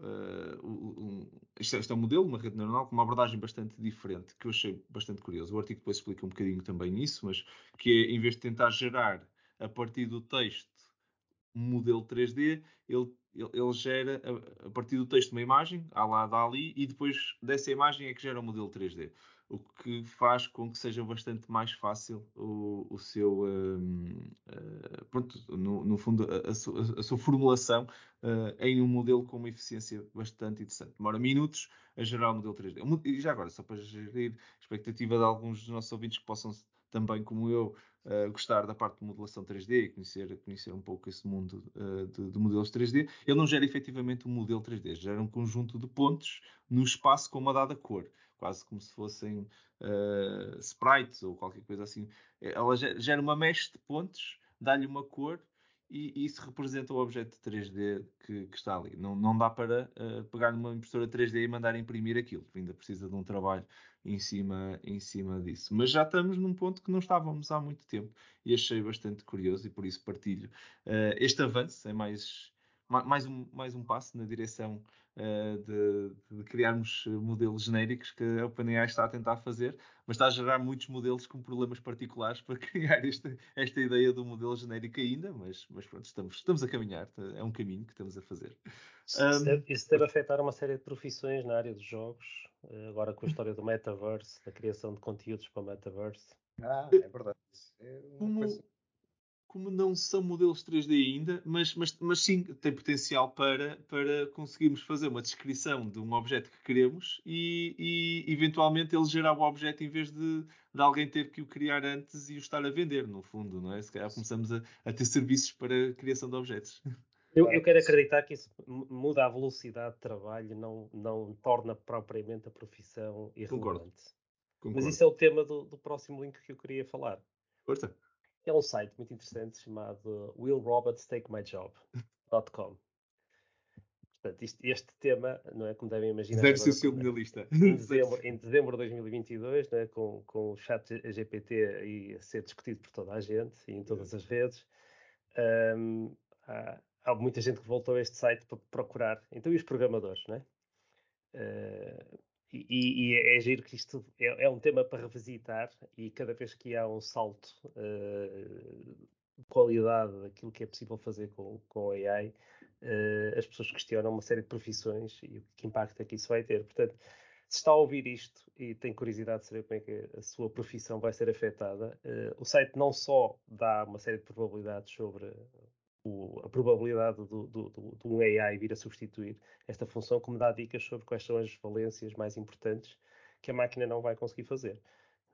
uh, um, é, isto, é, um modelo, uma rede neuronal com uma abordagem bastante diferente, que eu achei bastante curioso. O artigo depois explica um bocadinho também nisso, mas que é, em vez de tentar gerar a partir do texto um modelo 3D, ele, ele, ele gera a, a, partir do texto uma imagem, à lá dali, e depois dessa imagem é que gera o um modelo 3D o que faz com que seja bastante mais fácil o, o seu, uh, pronto, no, no, fundo, a, a, sua, a, sua, formulação uh, em um modelo com uma eficiência bastante interessante. Demora minutos a gerar o modelo 3D. E já agora, só para gerir a expectativa de alguns dos nossos ouvintes que possam também, como eu, uh, gostar da parte de modelação 3D e conhecer, conhecer um pouco esse mundo de, de, modelos 3D, ele não gera efetivamente um modelo 3D, gera um conjunto de pontos no espaço com uma dada cor quase como se fossem uh, sprites ou qualquer coisa assim. Ela gera uma mesh de pontos, dá-lhe uma cor e isso representa o objeto 3D que, que está ali. Não, não dá para uh, pegar numa impressora 3D e mandar imprimir aquilo, ainda precisa de um trabalho em cima, em cima disso. Mas já estamos num ponto que não estávamos há muito tempo e achei bastante curioso e por isso partilho uh, este avanço. É mais, mais, um, mais um passo na direção uh, de, de, criarmos modelos genéricos que a OpenAI está a tentar fazer, mas está a gerar muitos modelos com problemas particulares para [laughs] criar esta, esta ideia do modelo genérico ainda, mas, mas pronto, estamos, estamos a caminhar, é um caminho que estamos a fazer. Isso, um, deve, isso deve afetar uma série de profissões na área dos jogos, eh, agora com a história do metaverse, da criação de conteúdos para o metaverse. Ah, é verdade. É como, coisa... como não são modelos 3D ainda, mas, mas, mas sim, tem potencial para, para conseguirmos fazer uma descrição de um objeto que queremos e, e eventualmente ele gerar o objeto em vez de, de alguém ter que o criar antes e o estar a vender, no fundo, não é? Se calhar começamos a, a ter serviços para a criação de objetos. [laughs] Eu, eu, quero acreditar que isso muda a velocidade de trabalho, não, não torna propriamente a profissão irrelevante. Concordo. Concordo. Mas isso é o tema do, do, próximo link que eu queria falar. Força. É um site muito interessante chamado willrobotstakemyjob.com. Portanto, isto, este tema, não é como devem imaginar. Deve ser seu na lista. Em [laughs] dezembro, em dezembro de 2022, não é, com, com o chat GPT a ser discutido por toda a gente e em todas as redes, um, há, há muita gente que voltou a este site para procurar. Então, e os programadores, não é? Uh, e, e, é giro que isto é, é, um tema para revisitar e cada vez que há um salto uh, de qualidade daquilo que é possível fazer com, com AI, uh, eh, as pessoas questionam uma série de profissões e que impacto é que isso vai ter. Portanto, se está a ouvir isto e tem curiosidade de saber como é que a sua profissão vai ser afetada, uh, o site não só dá uma série de probabilidades sobre o, a probabilidade do, do, do, do, um AI vir a substituir esta função, como dá dicas sobre quais são as valências mais importantes que a máquina não vai conseguir fazer.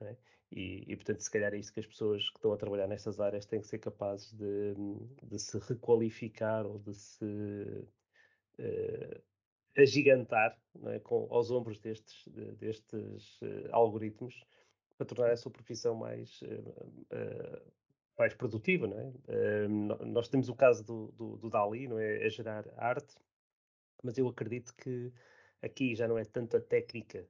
É? E, e, portanto, se calhar é isso que as pessoas que estão a trabalhar nestas áreas têm que ser capazes de, de se requalificar ou de se uh, agigantar é? Com, aos ombros destes, de, destes uh, algoritmos para tornar a sua profissão mais uh, mais produtiva, não é? nós temos o caso do, do, do, Dali, não é? A gerar arte, mas eu acredito que aqui já não é tanto a técnica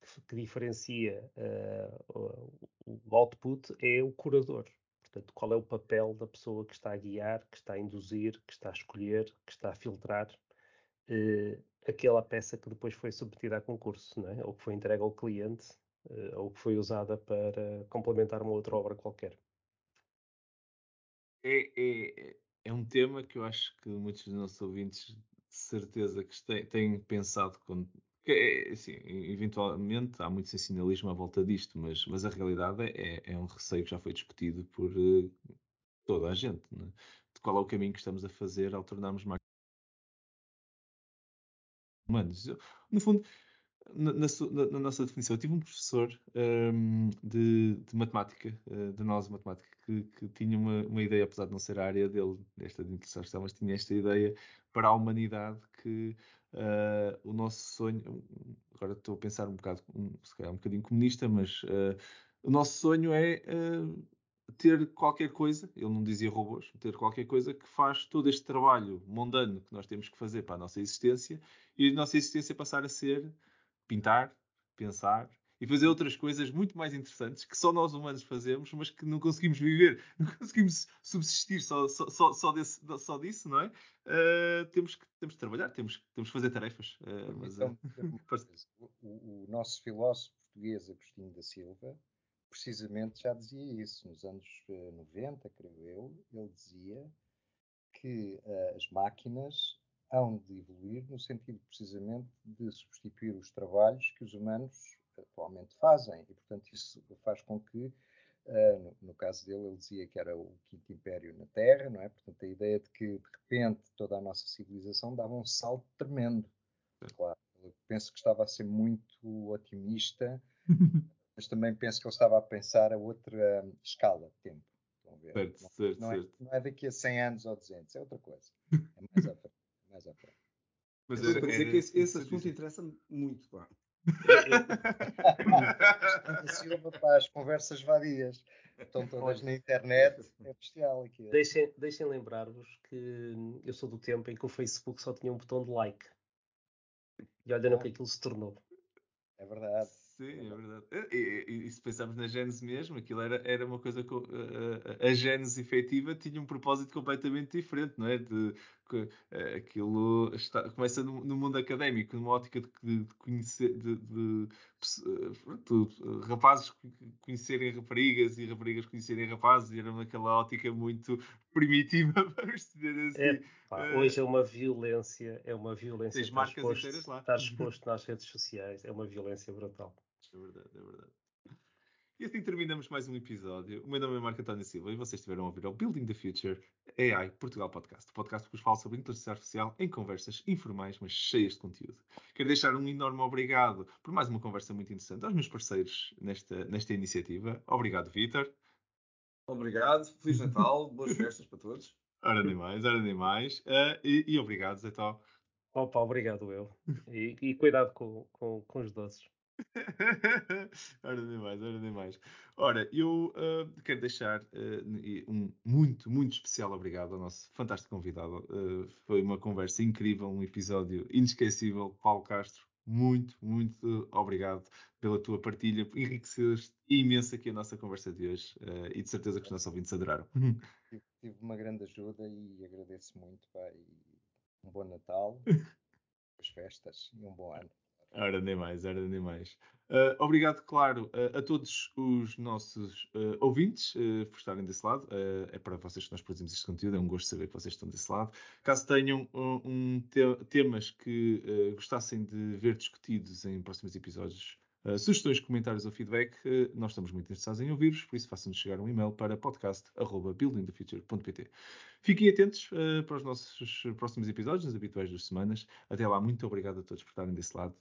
que, que diferencia uh, o, o output, é o curador. Portanto, qual é o papel da pessoa que está a guiar, que está a induzir, que está a escolher, que está a filtrar uh, aquela peça que depois foi submetida a concurso, não é? ou que foi entregue ao cliente, uh, ou que foi usada para complementar uma outra obra qualquer é, é, é um tema que eu acho que muitos dos nossos ouvintes de certeza que têm, têm pensado quando, é, assim, eventualmente há muito sensacionalismo à volta disto, mas, mas a realidade é, é um receio que já foi discutido por uh, toda a gente. Né? De qual é o caminho que estamos a fazer ao tornarmos mais humanos? No fundo, na, na, na, nossa definição, eu tive um professor um, de, de, matemática, uh, de análise matemática, que, que tinha uma, uma, ideia, apesar de não ser a área dele, desta de integração mas tinha esta ideia para a humanidade que uh, o nosso sonho, agora estou a pensar um bocado, um, se calhar um bocadinho comunista, mas uh, o nosso sonho é ter qualquer coisa, ele não dizia robôs, ter qualquer coisa que faz todo este trabalho mundano que nós temos que fazer para a nossa existência e a nossa existência passar a ser pintar, pensar e fazer outras coisas muito mais interessantes que só nós humanos fazemos, mas que não conseguimos viver, [laughs] não conseguimos subsistir só, só, só, só, desse, só disso, não é? Uh, temos, que, temos que trabalhar, temos, temos que fazer tarefas. Uh, mas, uh... [laughs] o, o, nosso filósofo português Agostinho da Silva precisamente já dizia isso nos anos 90, creio eu. Ele dizia que as máquinas hão de evoluir no sentido precisamente de substituir os trabalhos que os humanos atualmente fazem. E, portanto, isso faz com que, uh, no, no, caso dele, ele dizia que era o quinto império na Terra, não é? Portanto, a ideia de que, de repente, toda a nossa civilização dava um salto tremendo. Claro, eu penso que estava a ser muito otimista, [laughs] mas também penso que ele estava a pensar a outra escala de tempo. Certo, não, certo, não, é, certo. não é daqui a 100 anos ou 200, é outra coisa. [laughs] É mais à frente mais à frente. Mas eu era, dizer que esse, esse assunto interessa-me muito, claro. Silva para as conversas vadias. Estão todas na internet, é bestial aqui. Deixem, deixem lembrar-vos que eu sou do tempo em que o Facebook só tinha um botão de like. E olha no que aquilo se tornou. É verdade. Sim, é verdade. E, e, e, se pensarmos na Gênese mesmo, aquilo era, era uma coisa. que a, a Gênese efetiva tinha um propósito completamente diferente, não é? De, que, aquilo está, começa no, no, mundo académico, numa ótica de, de conhecer. De, de, de, rapazes conhecerem raparigas e raparigas conhecerem rapazes, e era naquela ótica muito [laughs] primitiva, [laughs] vamos dizer assim. É, pá, hoje é uma violência, é uma violência. Tens marcas exposto, inteiras lá. Estar [laughs] exposto nas redes sociais é uma violência brutal. É verdade, é verdade. E assim terminamos mais um episódio. O meu nome é Marco António Silva e vocês estiveram a ouvir o Building the Future AI Portugal Podcast. O podcast que vos fala sobre inteligência artificial em conversas informais, mas cheias de conteúdo. Quero deixar um enorme obrigado por mais uma conversa muito interessante aos meus parceiros nesta, nesta iniciativa. Obrigado, Vitor. Obrigado. Feliz Natal. [laughs] Boas festas para todos. Ora nem mais, ora nem mais. Uh, e, e obrigado, Zé Tó. Opa, obrigado eu. E, e cuidado com, com, com os doces. [laughs] ora nem mais, ora nem mais. Ora, eu uh, quero deixar uh, um muito, muito especial obrigado ao nosso fantástico convidado. Uh, foi uma conversa incrível, um episódio inesquecível. Paulo Castro, muito, muito obrigado pela tua partilha. Enriqueceste imenso aqui a nossa conversa de hoje e de certeza que os nossos ouvintes adoraram. [laughs] Tive uma grande ajuda e agradeço muito. Pai. Um bom Natal, [laughs] boas festas e um bom ano. Ora, nem mais, ora, nem mais. Uh, obrigado, claro, uh, a todos os nossos uh, ouvintes por estarem desse lado. é para vocês que nós produzimos este conteúdo, é um gosto saber que vocês estão desse lado. Caso tenham um, te temas que gostassem de ver discutidos em próximos episódios, sugestões, comentários ou feedback, nós estamos muito interessados em ouvir-vos, por isso façam-nos chegar um e-mail para podcast.buildingthefuture.pt. Fiquem atentos para os nossos próximos episódios, nas habituais duas semanas. Até lá, muito obrigado a todos por estarem desse lado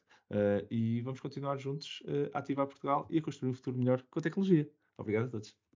e vamos continuar juntos a ativar Portugal e a construir um futuro melhor com a tecnologia. Obrigado a todos.